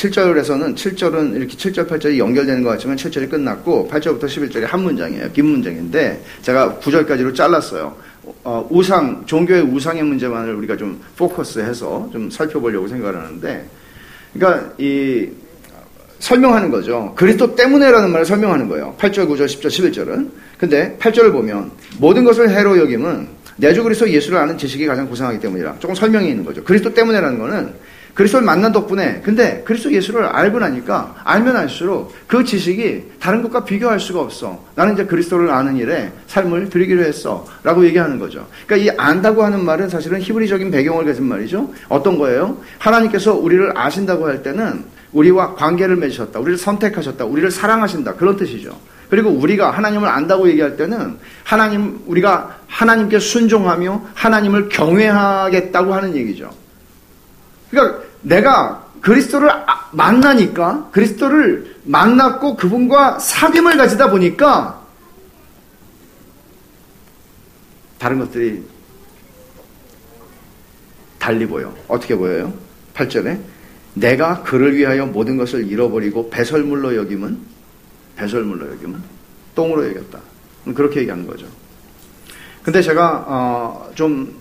7절에서는 7절은 이렇게 7절, 8절이 연결되는 것 같지만 7절이 끝났고 8절부터 11절이 한 문장이에요. 긴 문장인데 제가 9절까지로 잘랐어요. 어, 우상, 종교의 우상의 문제만을 우리가 좀 포커스해서 좀 살펴보려고 생각을 하는데 그러니까 이 설명하는 거죠. 그리스도 때문에라는 말을 설명하는 거예요. 8절, 9절, 10절, 11절은. 근데 8절을 보면 모든 것을 해로 여김은 내주 그리스도 예수를 아는 지식이 가장 고상하기 때문이라. 조금 설명이 있는 거죠. 그리스도 때문에라는 거는 그리스도를 만난 덕분에 근데 그리스도 예수를 알고 나니까 알면 알수록 그 지식이 다른 것과 비교할 수가 없어. 나는 이제 그리스도를 아는 일에 삶을 드리기로 했어. 라고 얘기하는 거죠. 그러니까 이 안다고 하는 말은 사실은 히브리적인 배경을 가진 말이죠. 어떤 거예요? 하나님께서 우리를 아신다고 할 때는 우리와 관계를 맺으셨다. 우리를 선택하셨다. 우리를 사랑하신다. 그런 뜻이죠. 그리고 우리가 하나님을 안다고 얘기할 때는 하나님, 우리가 하나님께 순종하며 하나님을 경외하겠다고 하는 얘기죠. 그러니까 내가 그리스도를 아, 만나니까 그리스도를 만났고 그분과 사귐을 가지다 보니까 다른 것들이 달리 보여. 어떻게 보여요? 8절에 내가 그를 위하여 모든 것을 잃어버리고 배설물로 여김은 배설물로 여김은 똥으로 여겼다. 그렇게 얘기하는 거죠. 근데 제가 어, 좀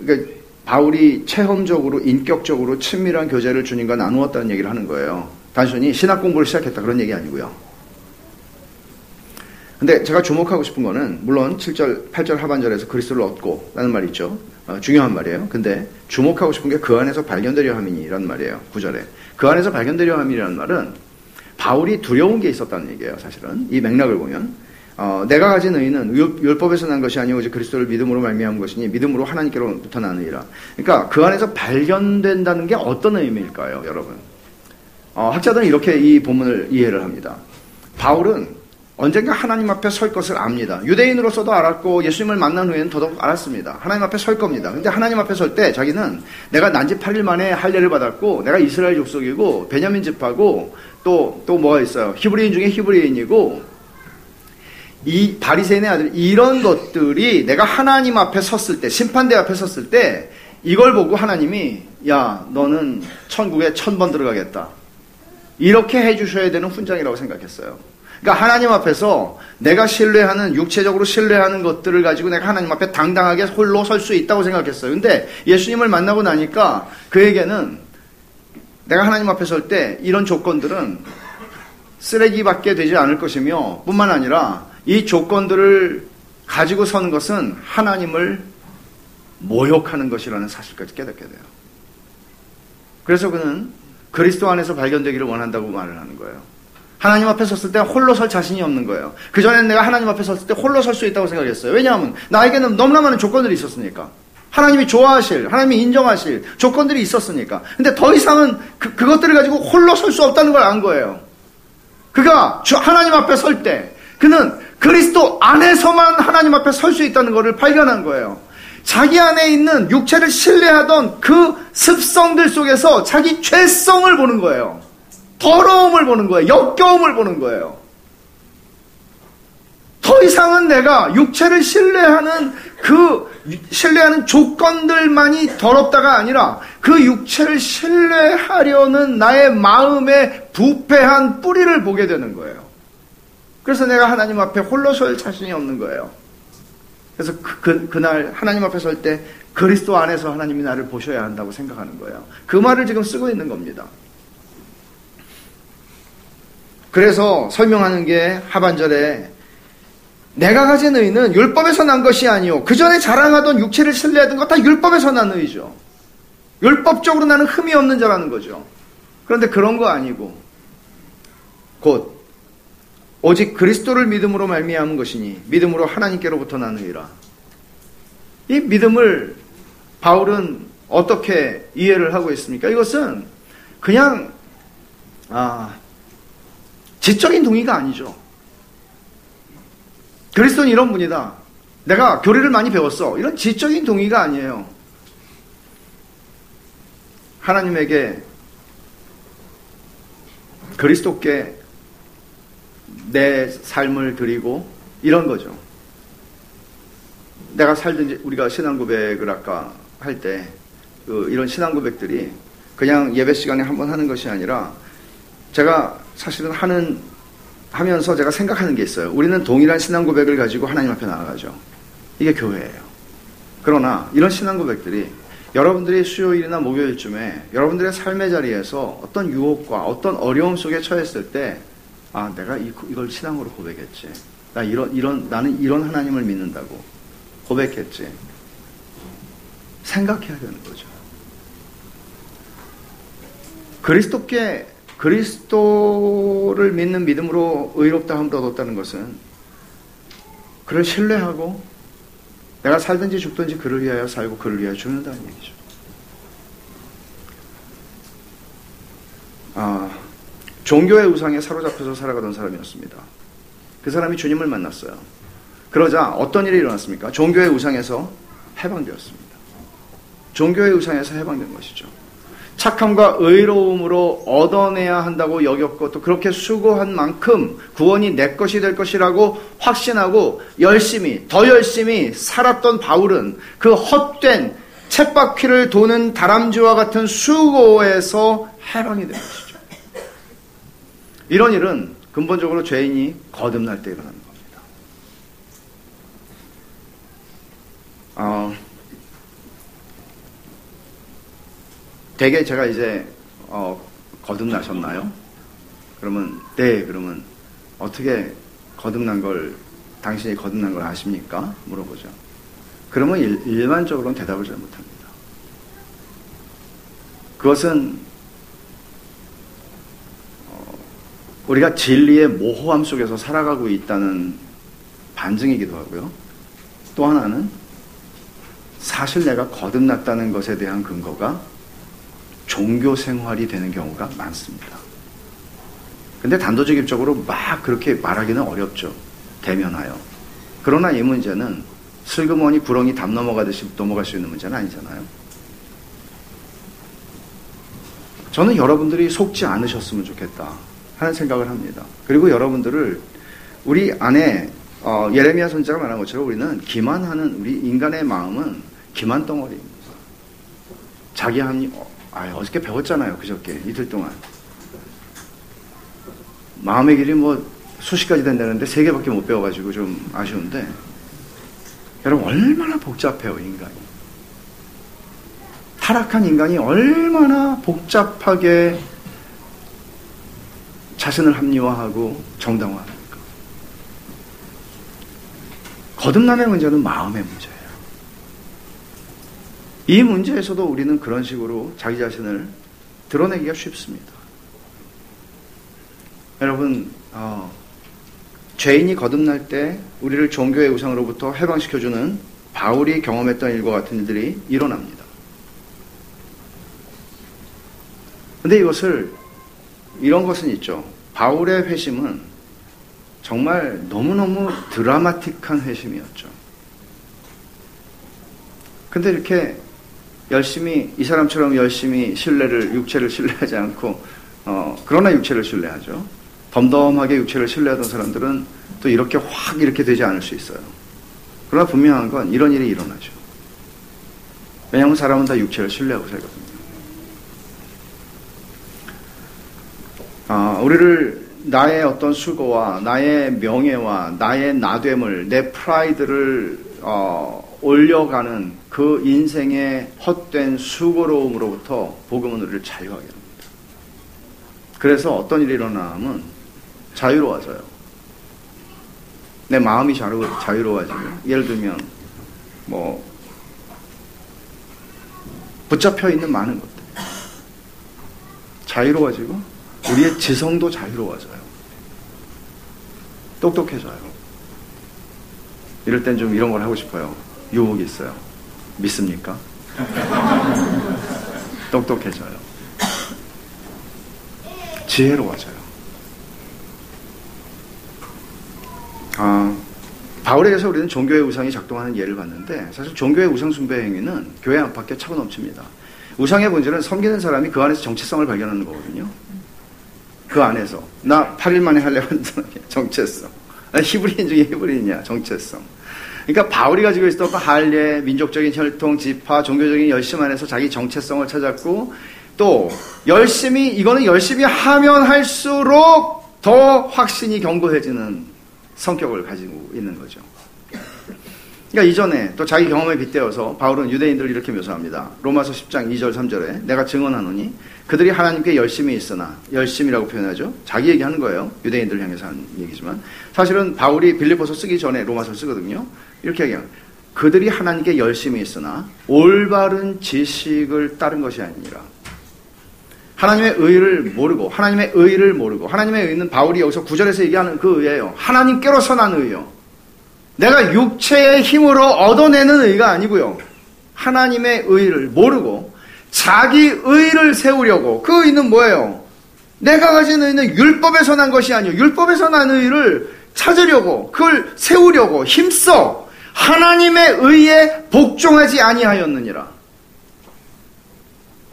그러니까 바울이 체험적으로 인격적으로 친밀한 교제를 주님과 나누었다는 얘기를 하는 거예요. 단순히 신학 공부를 시작했다 그런 얘기 아니고요. 근데 제가 주목하고 싶은 거는 물론 7절, 8절 하반절에서 그리스도를 얻고 라는 말이 있죠. 어, 중요한 말이에요. 근데 주목하고 싶은 게 그 안에서 발견되려 함이니라는 말이에요. 9절에. 그 안에서 발견되려 함이라는 말은 바울이 두려운 게 있었다는 얘기예요. 사실은 이 맥락을 보면 어, 내가 가진 의는 율법에서 난 것이 아니고 오직 그리스도를 믿음으로 말미암은 것이니 믿음으로 하나님께로부터 나느니라. 그러니까 그 안에서 발견된다는 게 어떤 의미일까요, 여러분? 어, 학자들은 이렇게 이 본문을 이해를 합니다. 바울은 언젠가 하나님 앞에 설 것을 압니다. 유대인으로서도 알았고 예수님을 만난 후에는 더더욱 알았습니다. 하나님 앞에 설 겁니다. 근데 하나님 앞에 설 때 자기는 내가 난지 8일 만에 할례를 받았고 내가 이스라엘 족속이고 베냐민 집하고 또 또 뭐가 있어요? 히브리인 중에 히브리인이고 이 바리새인의 아들 이런 것들이 내가 하나님 앞에 섰을 때 심판대 앞에 섰을 때 이걸 보고 하나님이 야 너는 천국에 천 번 들어가겠다 이렇게 해주셔야 되는 훈장이라고 생각했어요. 그러니까 하나님 앞에서 내가 신뢰하는 육체적으로 신뢰하는 것들을 가지고 내가 하나님 앞에 당당하게 홀로 설 수 있다고 생각했어요. 근데 예수님을 만나고 나니까 그에게는 내가 하나님 앞에 설 때 이런 조건들은 쓰레기밖에 되지 않을 것이며 뿐만 아니라 이 조건들을 가지고 서는 것은 하나님을 모욕하는 것이라는 사실까지 깨닫게 돼요. 그래서 그는 그리스도 안에서 발견되기를 원한다고 말을 하는 거예요. 하나님 앞에 섰을 때 홀로 설 자신이 없는 거예요. 그전에는 내가 하나님 앞에 섰을 때 홀로 설 수 있다고 생각했어요. 왜냐하면 나에게는 너무나 많은 조건들이 있었으니까. 하나님이 좋아하실, 하나님이 인정하실 조건들이 있었으니까. 근데 더 이상은 그, 그것들을 가지고 홀로 설 수 없다는 걸 안 거예요. 그가 하나님 앞에 설 때, 그는 그리스도 안에서만 하나님 앞에 설 수 있다는 것을 발견한 거예요. 자기 안에 있는 육체를 신뢰하던 그 습성들 속에서 자기 죄성을 보는 거예요. 더러움을 보는 거예요. 역겨움을 보는 거예요. 더 이상은 내가 육체를 신뢰하는 그 신뢰하는 조건들만이 더럽다가 아니라 그 육체를 신뢰하려는 나의 마음의 부패한 뿌리를 보게 되는 거예요. 그래서 내가 하나님 앞에 홀로 설 자신이 없는 거예요. 그래서 그, 그, 그 날 하나님 앞에 설 때 그리스도 안에서 하나님이 나를 보셔야 한다고 생각하는 거예요. 그 말을 지금 쓰고 있는 겁니다. 그래서 설명하는 게 하반절에 내가 가진 의는 율법에서 난 것이 아니오. 그 전에 자랑하던 육체를 신뢰하던 것 다 율법에서 난 의죠. 율법적으로 나는 흠이 없는 자라는 거죠. 그런데 그런 거 아니고 곧 오직 그리스도를 믿음으로 말미암은 것이니 믿음으로 하나님께로부터 나느니라. 이 믿음을 바울은 어떻게 이해를 하고 있습니까? 이것은 그냥 아, 지적인 동의가 아니죠. 그리스도는 이런 분이다. 내가 교리를 많이 배웠어. 이런 지적인 동의가 아니에요. 하나님에게 그리스도께 내 삶을 드리고 이런 거죠. 내가 살든지 우리가 신앙 고백을 아까 할때 그 이런 신앙 고백들이 그냥 예배 시간에 한 번 하는 것이 아니라 제가 사실은 하는 하면서 제가 생각하는 게 있어요. 우리는 동일한 신앙 고백을 가지고 하나님 앞에 나아가죠. 이게 교회예요. 그러나 이런 신앙 고백들이 여러분들이 수요일이나 목요일쯤에 여러분들의 삶의 자리에서 어떤 유혹과 어떤 어려움 속에 처했을 때, 아, 내가 이, 이걸 신앙으로 고백했지. 나 이런, 이런, 나는 이런 하나님을 믿는다고 고백했지. 생각해야 되는 거죠. 그리스도께, 그리스도를 믿는 믿음으로 의롭다 함을 얻었다는 것은 그를 신뢰하고 내가 살든지 죽든지 그를 위하여 살고 그를 위하여 죽는다는 얘기죠. 아, 종교의 우상에 사로잡혀서 살아가던 사람이었습니다. 그 사람이 주님을 만났어요. 그러자 어떤 일이 일어났습니까? 종교의 우상에서 해방되었습니다. 종교의 우상에서 해방된 것이죠. 착함과 의로움으로 얻어내야 한다고 여겼고 또 그렇게 수고한 만큼 구원이 내 것이 될 것이라고 확신하고 열심히 더 열심히 살았던 바울은 그 헛된 쳇바퀴를 도는 다람쥐와 같은 수고에서 해방이 된 것이죠. 이런 일은 근본적으로 죄인이 거듭날 때 일어나는 겁니다. 어, 대개 제가 이제 어, 거듭나셨나요? 그러면 네 그러면 어떻게 거듭난 걸 당신이 거듭난 걸 아십니까? 물어보죠. 그러면 일, 반적으로는 대답을 잘 못합니다. 그것은 어, 우리가 진리의 모호함 속에서 살아가고 있다는 반증이기도 하고요. 또 하나는 사실 내가 거듭났다는 것에 대한 근거가 종교 생활이 되는 경우가 많습니다. 근데 단도직입적으로 막 그렇게 말하기는 어렵죠. 대면하여. 그러나 이 문제는 슬그머니 구렁이 담 넘어가듯이 넘어갈 수 있는 문제는 아니잖아요. 저는 여러분들이 속지 않으셨으면 좋겠다 하는 생각을 합니다. 그리고 여러분들을 우리 안에 어, 예레미야 선자가 말한 것처럼 우리는 기만하는 우리 인간의 마음은 기만 덩어리입니다. 자기 한 아, 어저께 배웠잖아요. 그저께 이틀 동안. 마음의 길이 뭐 수십 가지 된다는데 세 개밖에 못 배워가지고 좀 아쉬운데 여러분 얼마나 복잡해요 인간이. 타락한 인간이 얼마나 복잡하게 자신을 합리화하고 정당화합니까? 거듭남의 문제는 마음의 문제예요. 이 문제에서도 우리는 그런 식으로 자기 자신을 드러내기가 쉽습니다. 여러분, 어, 죄인이 거듭날 때 우리를 종교의 우상으로부터 해방시켜주는 바울이 경험했던 일과 같은 일들이 일어납니다. 근데 이것을, 이런 것은 있죠. 바울의 회심은 정말 너무너무 드라마틱한 회심이었죠. 근데 이렇게 열심히 이 사람처럼 열심히 신뢰를 육체를 신뢰하지 않고 어, 그러나 육체를 신뢰하죠. 덤덤하게 육체를 신뢰하던 사람들은 또 이렇게 확 이렇게 되지 않을 수 있어요. 그러나 분명한 건 이런 일이 일어나죠. 왜냐하면 사람은 다 육체를 신뢰하고 살거든요. 아, 우리를 나의 어떤 수고와 나의 명예와 나의 나됨을 내 프라이드를 어, 올려가는 그 인생의 헛된 수고로움으로부터 복음은 우리를 자유하게 합니다. 그래서 어떤 일이 일어나면 자유로워져요. 내 마음이 자유, 자유로워지면 예를 들면 뭐 붙잡혀 있는 많은 것들 자유로워지고 우리의 지성도 자유로워져요. 똑똑해져요. 이럴 땐 좀 이런 걸 하고 싶어요. 유혹이 있어요. 믿습니까? 똑똑해져요. 지혜로워져요. 아, 바울에게서 우리는 종교의 우상이 작동하는 예를 봤는데 사실 종교의 우상 숭배 행위는 교회 안팎에 차고 넘칩니다. 우상의 본질은 섬기는 사람이 그 안에서 정체성을 발견하는 거거든요. 그 안에서 나 8일 만에 하려고 정체성. 히브리인 중에 히브리인이야 정체성. 그러니까 바울이 가지고 있었던 그 할례, 민족적인 혈통, 지파, 종교적인 열심 안에서 자기 정체성을 찾았고 또 열심히 이거는 열심히 하면 할수록 더 확신이 견고해지는 성격을 가지고 있는 거죠. 그러니까 이전에 또 자기 경험에 빗대어서 바울은 유대인들을 이렇게 묘사합니다. 로마서 10장 2절 3절에 내가 증언하노니 그들이 하나님께 열심히 있으나 열심이라고 표현하죠. 자기 얘기하는 거예요. 유대인들 향해서 하는 얘기지만 사실은 바울이 빌립보서 쓰기 전에 로마서 쓰거든요. 이렇게 얘기합니다. 그들이 하나님께 열심히 있으나 올바른 지식을 따른 것이 아니라 하나님의 의를 모르고 하나님의 의를 모르고 하나님의 의는 바울이 여기서 구절에서 얘기하는 그 의예요. 하나님께로서 난 의요. 내가 육체의 힘으로 얻어내는 의가 아니고요. 하나님의 의를 모르고 자기 의를 세우려고 그 의는 뭐예요? 내가 가진 의는 율법에서 난 것이 아니요. 율법에서 난 의를 찾으려고 그걸 세우려고 힘써 하나님의 의에 복종하지 아니하였느니라.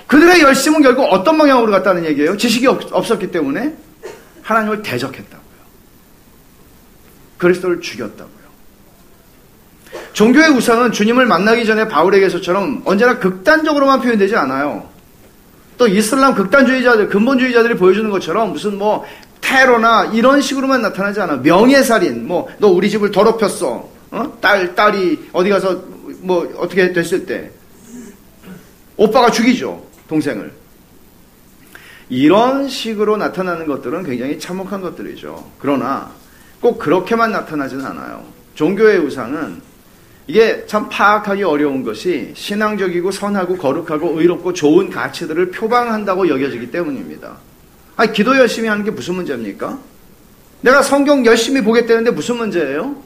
그들의 열심은 결국 어떤 방향으로 갔다는 얘기예요? 지식이 없, 었기 때문에 하나님을 대적했다고요. 그리스도를 죽였다고요. 종교의 우상은 주님을 만나기 전에 바울에게서처럼 언제나 극단적으로만 표현되지 않아요. 또 이슬람 극단주의자들, 근본주의자들이 보여주는 것처럼 무슨 뭐 테러나 이런 식으로만 나타나지 않아. 명예살인, 뭐 너 우리 집을 더럽혔어. 어? 딸 딸이 어디 가서 뭐 어떻게 됐을 때 오빠가 죽이죠. 동생을. 이런 식으로 나타나는 것들은 굉장히 참혹한 것들이죠. 그러나 꼭 그렇게만 나타나지는 않아요. 종교의 우상은 이게 참 파악하기 어려운 것이 신앙적이고 선하고 거룩하고 의롭고 좋은 가치들을 표방한다고 여겨지기 때문입니다. 아니, 기도 열심히 하는 게 무슨 문제입니까? 내가 성경 열심히 보겠다는데 무슨 문제예요?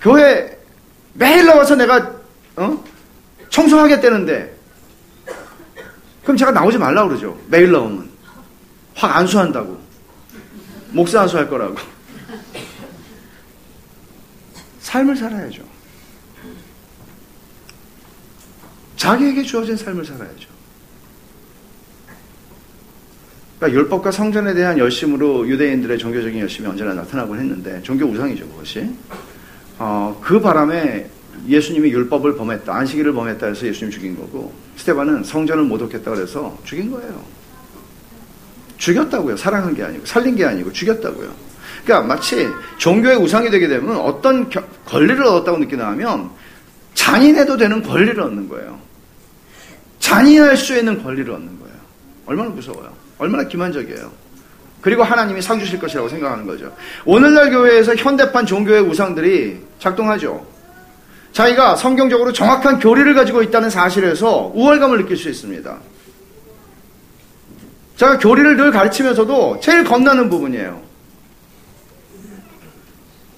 교회 매일 나와서 내가 어? 청소하겠다는데 그럼 제가 나오지 말라 그러죠. 매일 나오면 확 안수한다고 목사 안수할 거라고 삶을 살아야죠. 자기에게 주어진 삶을 살아야죠. 그러니까 율법과 성전에 대한 열심으로 유대인들의 종교적인 열심이 언제나 나타나곤 했는데 종교 우상이죠 그것이. 어, 그 바람에 예수님이 율법을 범했다, 안식일을 범했다 해서 예수님 죽인 거고, 스테반은 성전을 모독했다 그래서 죽인 거예요. 죽였다고요. 사랑한 게 아니고, 살린 게 아니고, 죽였다고요. 그러니까 마치 종교의 우상이 되게 되면 어떤 겨, 권리를 얻었다고 느끼나 하면 잔인해도 되는 권리를 얻는 거예요. 잔인할 수 있는 권리를 얻는 거예요. 얼마나 무서워요. 얼마나 기만적이에요. 그리고 하나님이 상 주실 것이라고 생각하는 거죠. 오늘날 교회에서 현대판 종교의 우상들이 작동하죠. 자기가 성경적으로 정확한 교리를 가지고 있다는 사실에서 우월감을 느낄 수 있습니다. 제가 교리를 늘 가르치면서도 제일 겁나는 부분이에요.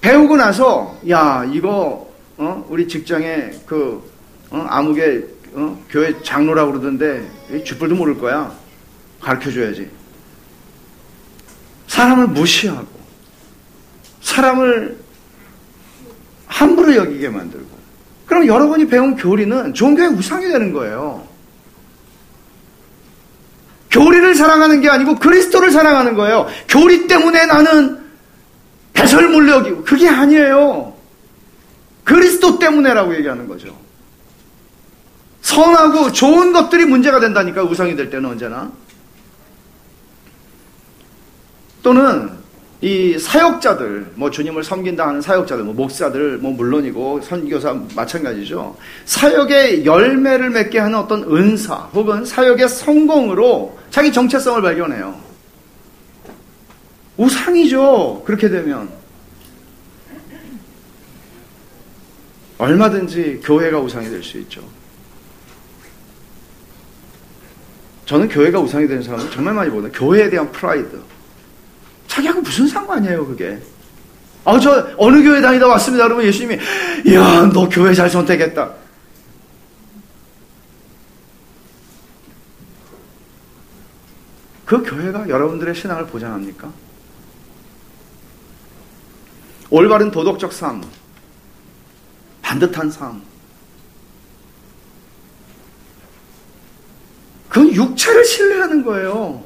배우고 나서 야 이거 어? 우리 직장에 그 어? 아무개 어? 교회 장로라고 그러던데 쥐뿔도 모를 거야. 가르쳐 줘야지. 사람을 무시하고 사람을 함부로 여기게 만들고 그럼 여러분이 배운 교리는 종교의 우상이 되는 거예요. 교리를 사랑하는 게 아니고 그리스도를 사랑하는 거예요. 교리 때문에 나는 배설물 여기고 그게 아니에요. 그리스도 때문에라고 얘기하는 거죠. 선하고 좋은 것들이 문제가 된다니까 우상이 될 때는 언제나. 또는 이 사역자들, 뭐 주님을 섬긴다 하는 사역자들, 뭐 목사들, 뭐 물론이고 선교사 마찬가지죠. 사역의 열매를 맺게 하는 어떤 은사 혹은 사역의 성공으로 자기 정체성을 발견해요. 우상이죠. 그렇게 되면. 얼마든지 교회가 우상이 될 수 있죠. 저는 교회가 우상이 되는 사람을 정말 많이 보거든요. 교회에 대한 프라이드. 자기하고 무슨 상관이에요, 그게? 아, 저 어느 교회 다니다 왔습니다. 그러면 예수님이, 이야, 너 교회 잘 선택했다. 그 교회가 여러분들의 신앙을 보장합니까? 올바른 도덕적 삶, 반듯한 삶. 그건 육체를 신뢰하는 거예요.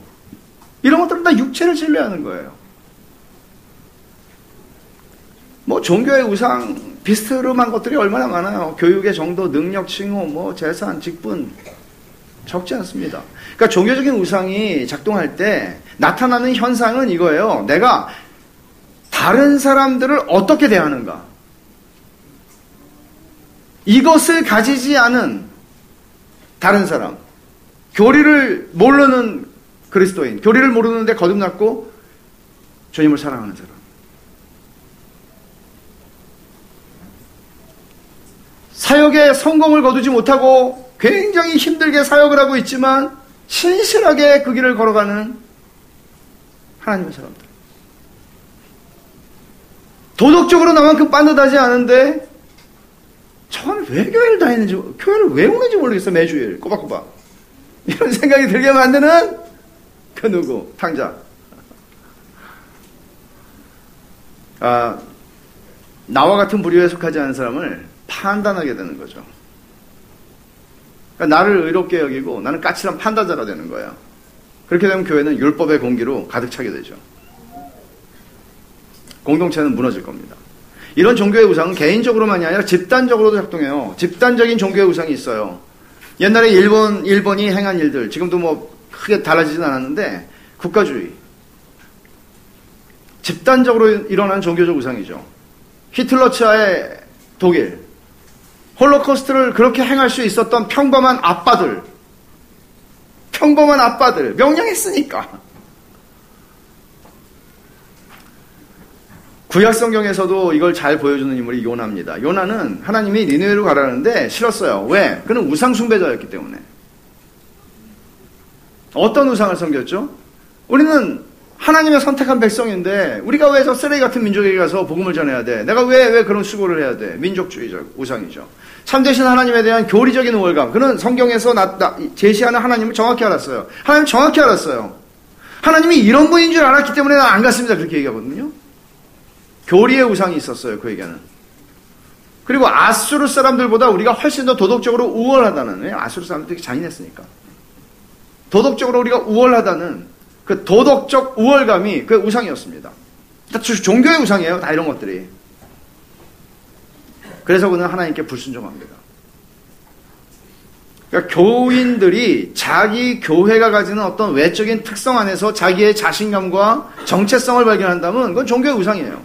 이런 것들은 다 육체를 신뢰하는 거예요. 뭐 종교의 우상 비스름한 것들이 얼마나 많아요. 교육의 정도, 능력, 칭호, 뭐 재산, 직분 적지 않습니다. 그러니까 종교적인 우상이 작동할 때 나타나는 현상은 이거예요. 내가 다른 사람들을 어떻게 대하는가? 이것을 가지지 않은 다른 사람, 교리를 모르는 그리스도인, 교리를 모르는데 거듭났고 주님을 사랑하는 사람. 사역에 성공을 거두지 못하고 굉장히 힘들게 사역을 하고 있지만 신실하게 그 길을 걸어가는 하나님의 사람들. 도덕적으로 나만큼 빤듯하지 않은데 저는 왜 교회를 다니는지, 교회를 왜 오는지 모르겠어, 매주일. 꼬박꼬박. 이런 생각이 들게 만드는 그 누구? 탕자. 아, 나와 같은 부류에 속하지 않은 사람을 판단하게 되는 거죠. 그러니까 나를 의롭게 여기고 나는 까칠한 판단자가 되는 거예요. 그렇게 되면 교회는 율법의 공기로 가득 차게 되죠. 공동체는 무너질 겁니다. 이런 종교의 우상은 개인적으로만이 아니라 집단적으로도 작동해요. 집단적인 종교의 우상이 있어요. 옛날에 일본, 일본이 행한 일들, 지금도 뭐 크게 달라지진 않았는데, 국가주의. 집단적으로 일어난 종교적 우상이죠. 히틀러치아의 독일. 홀로코스트를 그렇게 행할 수 있었던 평범한 아빠들. 평범한 아빠들. 명령했으니까. 구약 성경에서도 이걸 잘 보여주는 인물이 요나입니다. 요나는 하나님이 니누에로 가라는데 싫었어요. 왜? 그는 우상 숭배자였기 때문에. 어떤 우상을 섬겼죠? 우리는 하나님의 선택한 백성인데 우리가 왜 저 쓰레기 같은 민족에게 가서 복음을 전해야 돼? 내가 왜 왜 그런 수고를 해야 돼? 민족주의적 우상이죠. 참되신 하나님에 대한 교리적인 우월감. 그는 성경에서 나, 나, 제시하는 하나님을 정확히 알았어요. 하나님 정확히 알았어요. 하나님이 이런 분인 줄 알았기 때문에 난 안 갔습니다. 그렇게 얘기하거든요. 교리의 우상이 있었어요, 그에게는. 그리고 아수르 사람들보다 우리가 훨씬 더 도덕적으로 우월하다는, 왜? 아수르 사람들이 잔인했으니까. 도덕적으로 우리가 우월하다는 그 도덕적 우월감이 그 우상이었습니다. 종교의 우상이에요, 다 이런 것들이. 그래서 그는 하나님께 불순종합니다. 그러니까 교인들이 자기 교회가 가지는 어떤 외적인 특성 안에서 자기의 자신감과 정체성을 발견한다면 그건 종교의 우상이에요.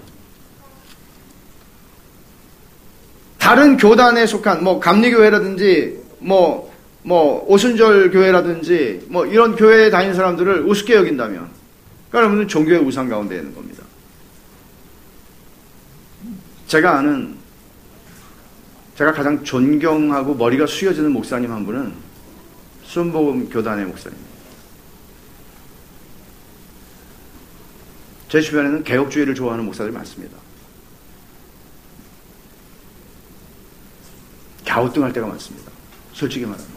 다른 교단에 속한 뭐 감리교회라든지 뭐 뭐 오순절 교회라든지 뭐 이런 교회에 다니는 사람들을 우습게 여긴다면 그러면 종교의 우상 가운데 있는 겁니다. 제가 아는 제가 가장 존경하고 머리가 숙여지는 목사님 한 분은 순복음 교단의 목사님입니다. 제 주변에는 개혁주의를 좋아하는 목사들이 많습니다. 갸우뚱할 때가 많습니다. 솔직히 말하면.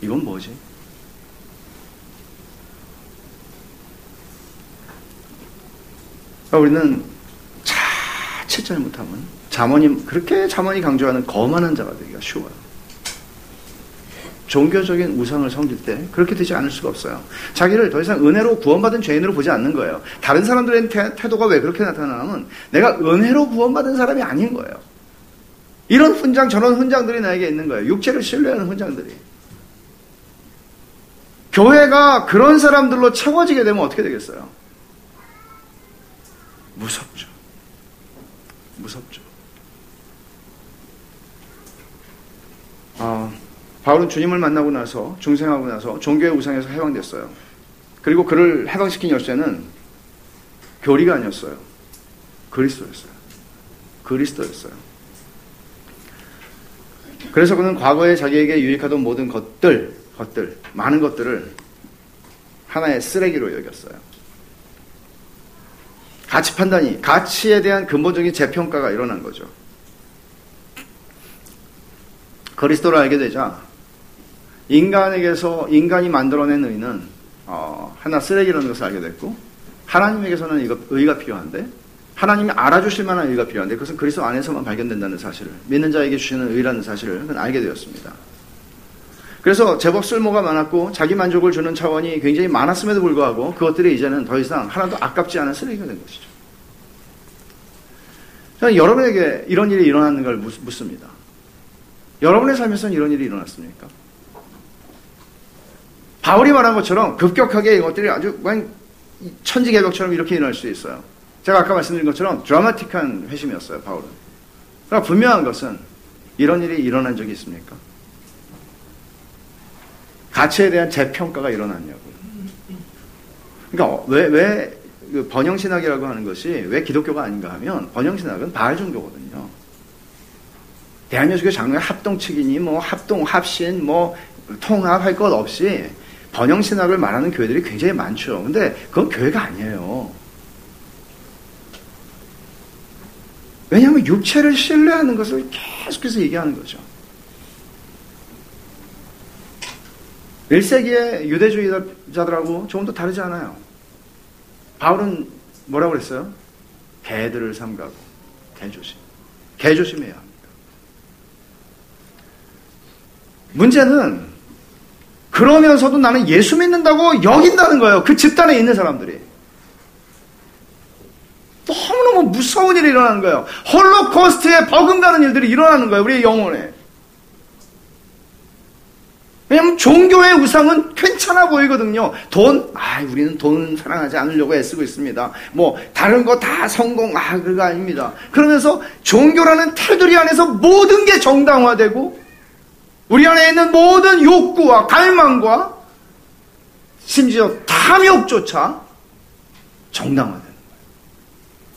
이건 뭐지? 그러니까 우리는 자칫 잘못하면 자모님 그렇게 자모니 강조하는 거만한 자가 되기가 쉬워요. 종교적인 우상을 섬길 때 그렇게 되지 않을 수가 없어요. 자기를 더 이상 은혜로 구원받은 죄인으로 보지 않는 거예요. 다른 사람들의 태도가 왜 그렇게 나타나냐면 내가 은혜로 구원받은 사람이 아닌 거예요. 이런 훈장 저런 훈장들이 나에게 있는 거예요. 육체를 신뢰하는 훈장들이. 교회가 그런 사람들로 채워지게 되면 어떻게 되겠어요? 무섭죠. 무섭죠. 아, 바울은 주님을 만나고 나서 중생하고 나서 종교의 우상에서 해방됐어요. 그리고 그를 해방시킨 열쇠는 교리가 아니었어요. 그리스도였어요. 그리스도였어요. 그래서 그는 과거에 자기에게 유익하던 모든 것들, 것들, 많은 것들을 하나의 쓰레기로 여겼어요. 가치 판단이, 가치에 대한 근본적인 재평가가 일어난 거죠. 그리스도를 알게 되자 인간에게서 인간이 만들어낸 의는 어, 하나 쓰레기라는 것을 알게 됐고 하나님에게서는 이거, 의가 필요한데 하나님이 알아주실 만한 의가 필요한데 그것은 그리스도 안에서만 발견된다는 사실을 믿는 자에게 주시는 의라는 사실을 알게 되었습니다. 그래서 제법 쓸모가 많았고 자기 만족을 주는 차원이 굉장히 많았음에도 불구하고 그것들이 이제는 더 이상 하나도 아깝지 않은 쓰레기가 된 것이죠. 저는 여러분에게 이런 일이 일어나는 걸 묻습니다. 여러분의 삶에서는 이런 일이 일어났습니까? 바울이 말한 것처럼 급격하게 이것들이 아주 천지개벽처럼 이렇게 일어날 수 있어요. 제가 아까 말씀드린 것처럼 드라마틱한 회심이었어요, 바울은. 그러나 분명한 것은 이런 일이 일어난 적이 있습니까? 가치에 대한 재평가가 일어났냐고요. 그러니까 왜, 왜그 번영신학이라고 하는 것이 왜 기독교가 아닌가 하면 번영신학은 바알 종교거든요. 대한민국의 장로의 합동측이니 뭐 합동, 합신, 뭐 통합할 것 없이 번영신학을 말하는 교회들이 굉장히 많죠. 근데 그건 교회가 아니에요. 왜냐하면 육체를 신뢰하는 것을 계속해서 얘기하는 거죠. 1세기의 유대주의자들하고 조금 더 다르지 않아요. 바울은 뭐라고 그랬어요? 개들을 삼가고 개조심. 개조심해야 합니다. 문제는 그러면서도 나는 예수 믿는다고 여긴다는 거예요. 그 집단에 있는 사람들이. 너무너무 무서운 일이 일어나는 거예요. 홀로코스트에 버금가는 일들이 일어나는 거예요. 우리의 영혼에. 왜냐하면 종교의 우상은 괜찮아 보이거든요. 돈, 아, 우리는 돈 사랑하지 않으려고 애쓰고 있습니다. 뭐, 다른 거 다 성공, 아, 그거 아닙니다. 그러면서 종교라는 테두리 안에서 모든 게 정당화되고, 우리 안에 있는 모든 욕구와 갈망과, 심지어 탐욕조차 정당화되는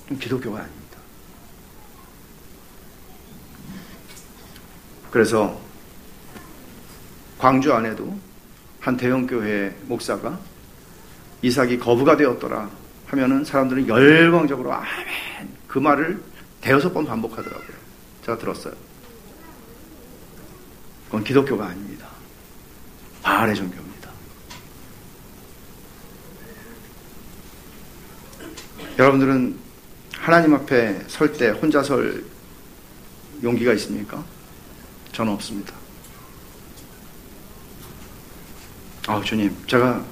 거예요. 기독교가 아닙니다. 그래서 광주 안에도 한 대형교회 목사가 이삭이 거부가 되었더라 하면은 사람들은 열광적으로 아멘 그 말을 대여섯 번 반복하더라고요. 제가 들었어요. 그건 기독교가 아닙니다. 바알의 종교입니다. 여러분들은 하나님 앞에 설 때 혼자 설 용기가 있습니까? 저는 없습니다. 아, 주님, 제가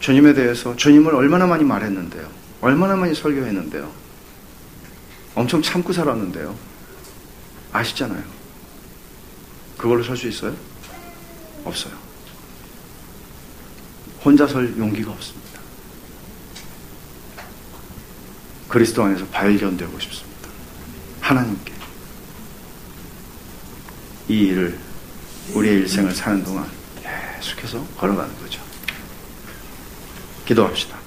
주님에 대해서 주님을 얼마나 많이 말했는데요. 얼마나 많이 설교했는데요. 엄청 참고 살았는데요. 아시잖아요. 그걸로 설 수 있어요? 없어요. 혼자 설 용기가 없습니다. 그리스도 안에서 발견되고 싶습니다. 하나님께. 이 일을, 우리의 일생을 사는 동안 계속해서 걸어가는 거죠. 기도합시다.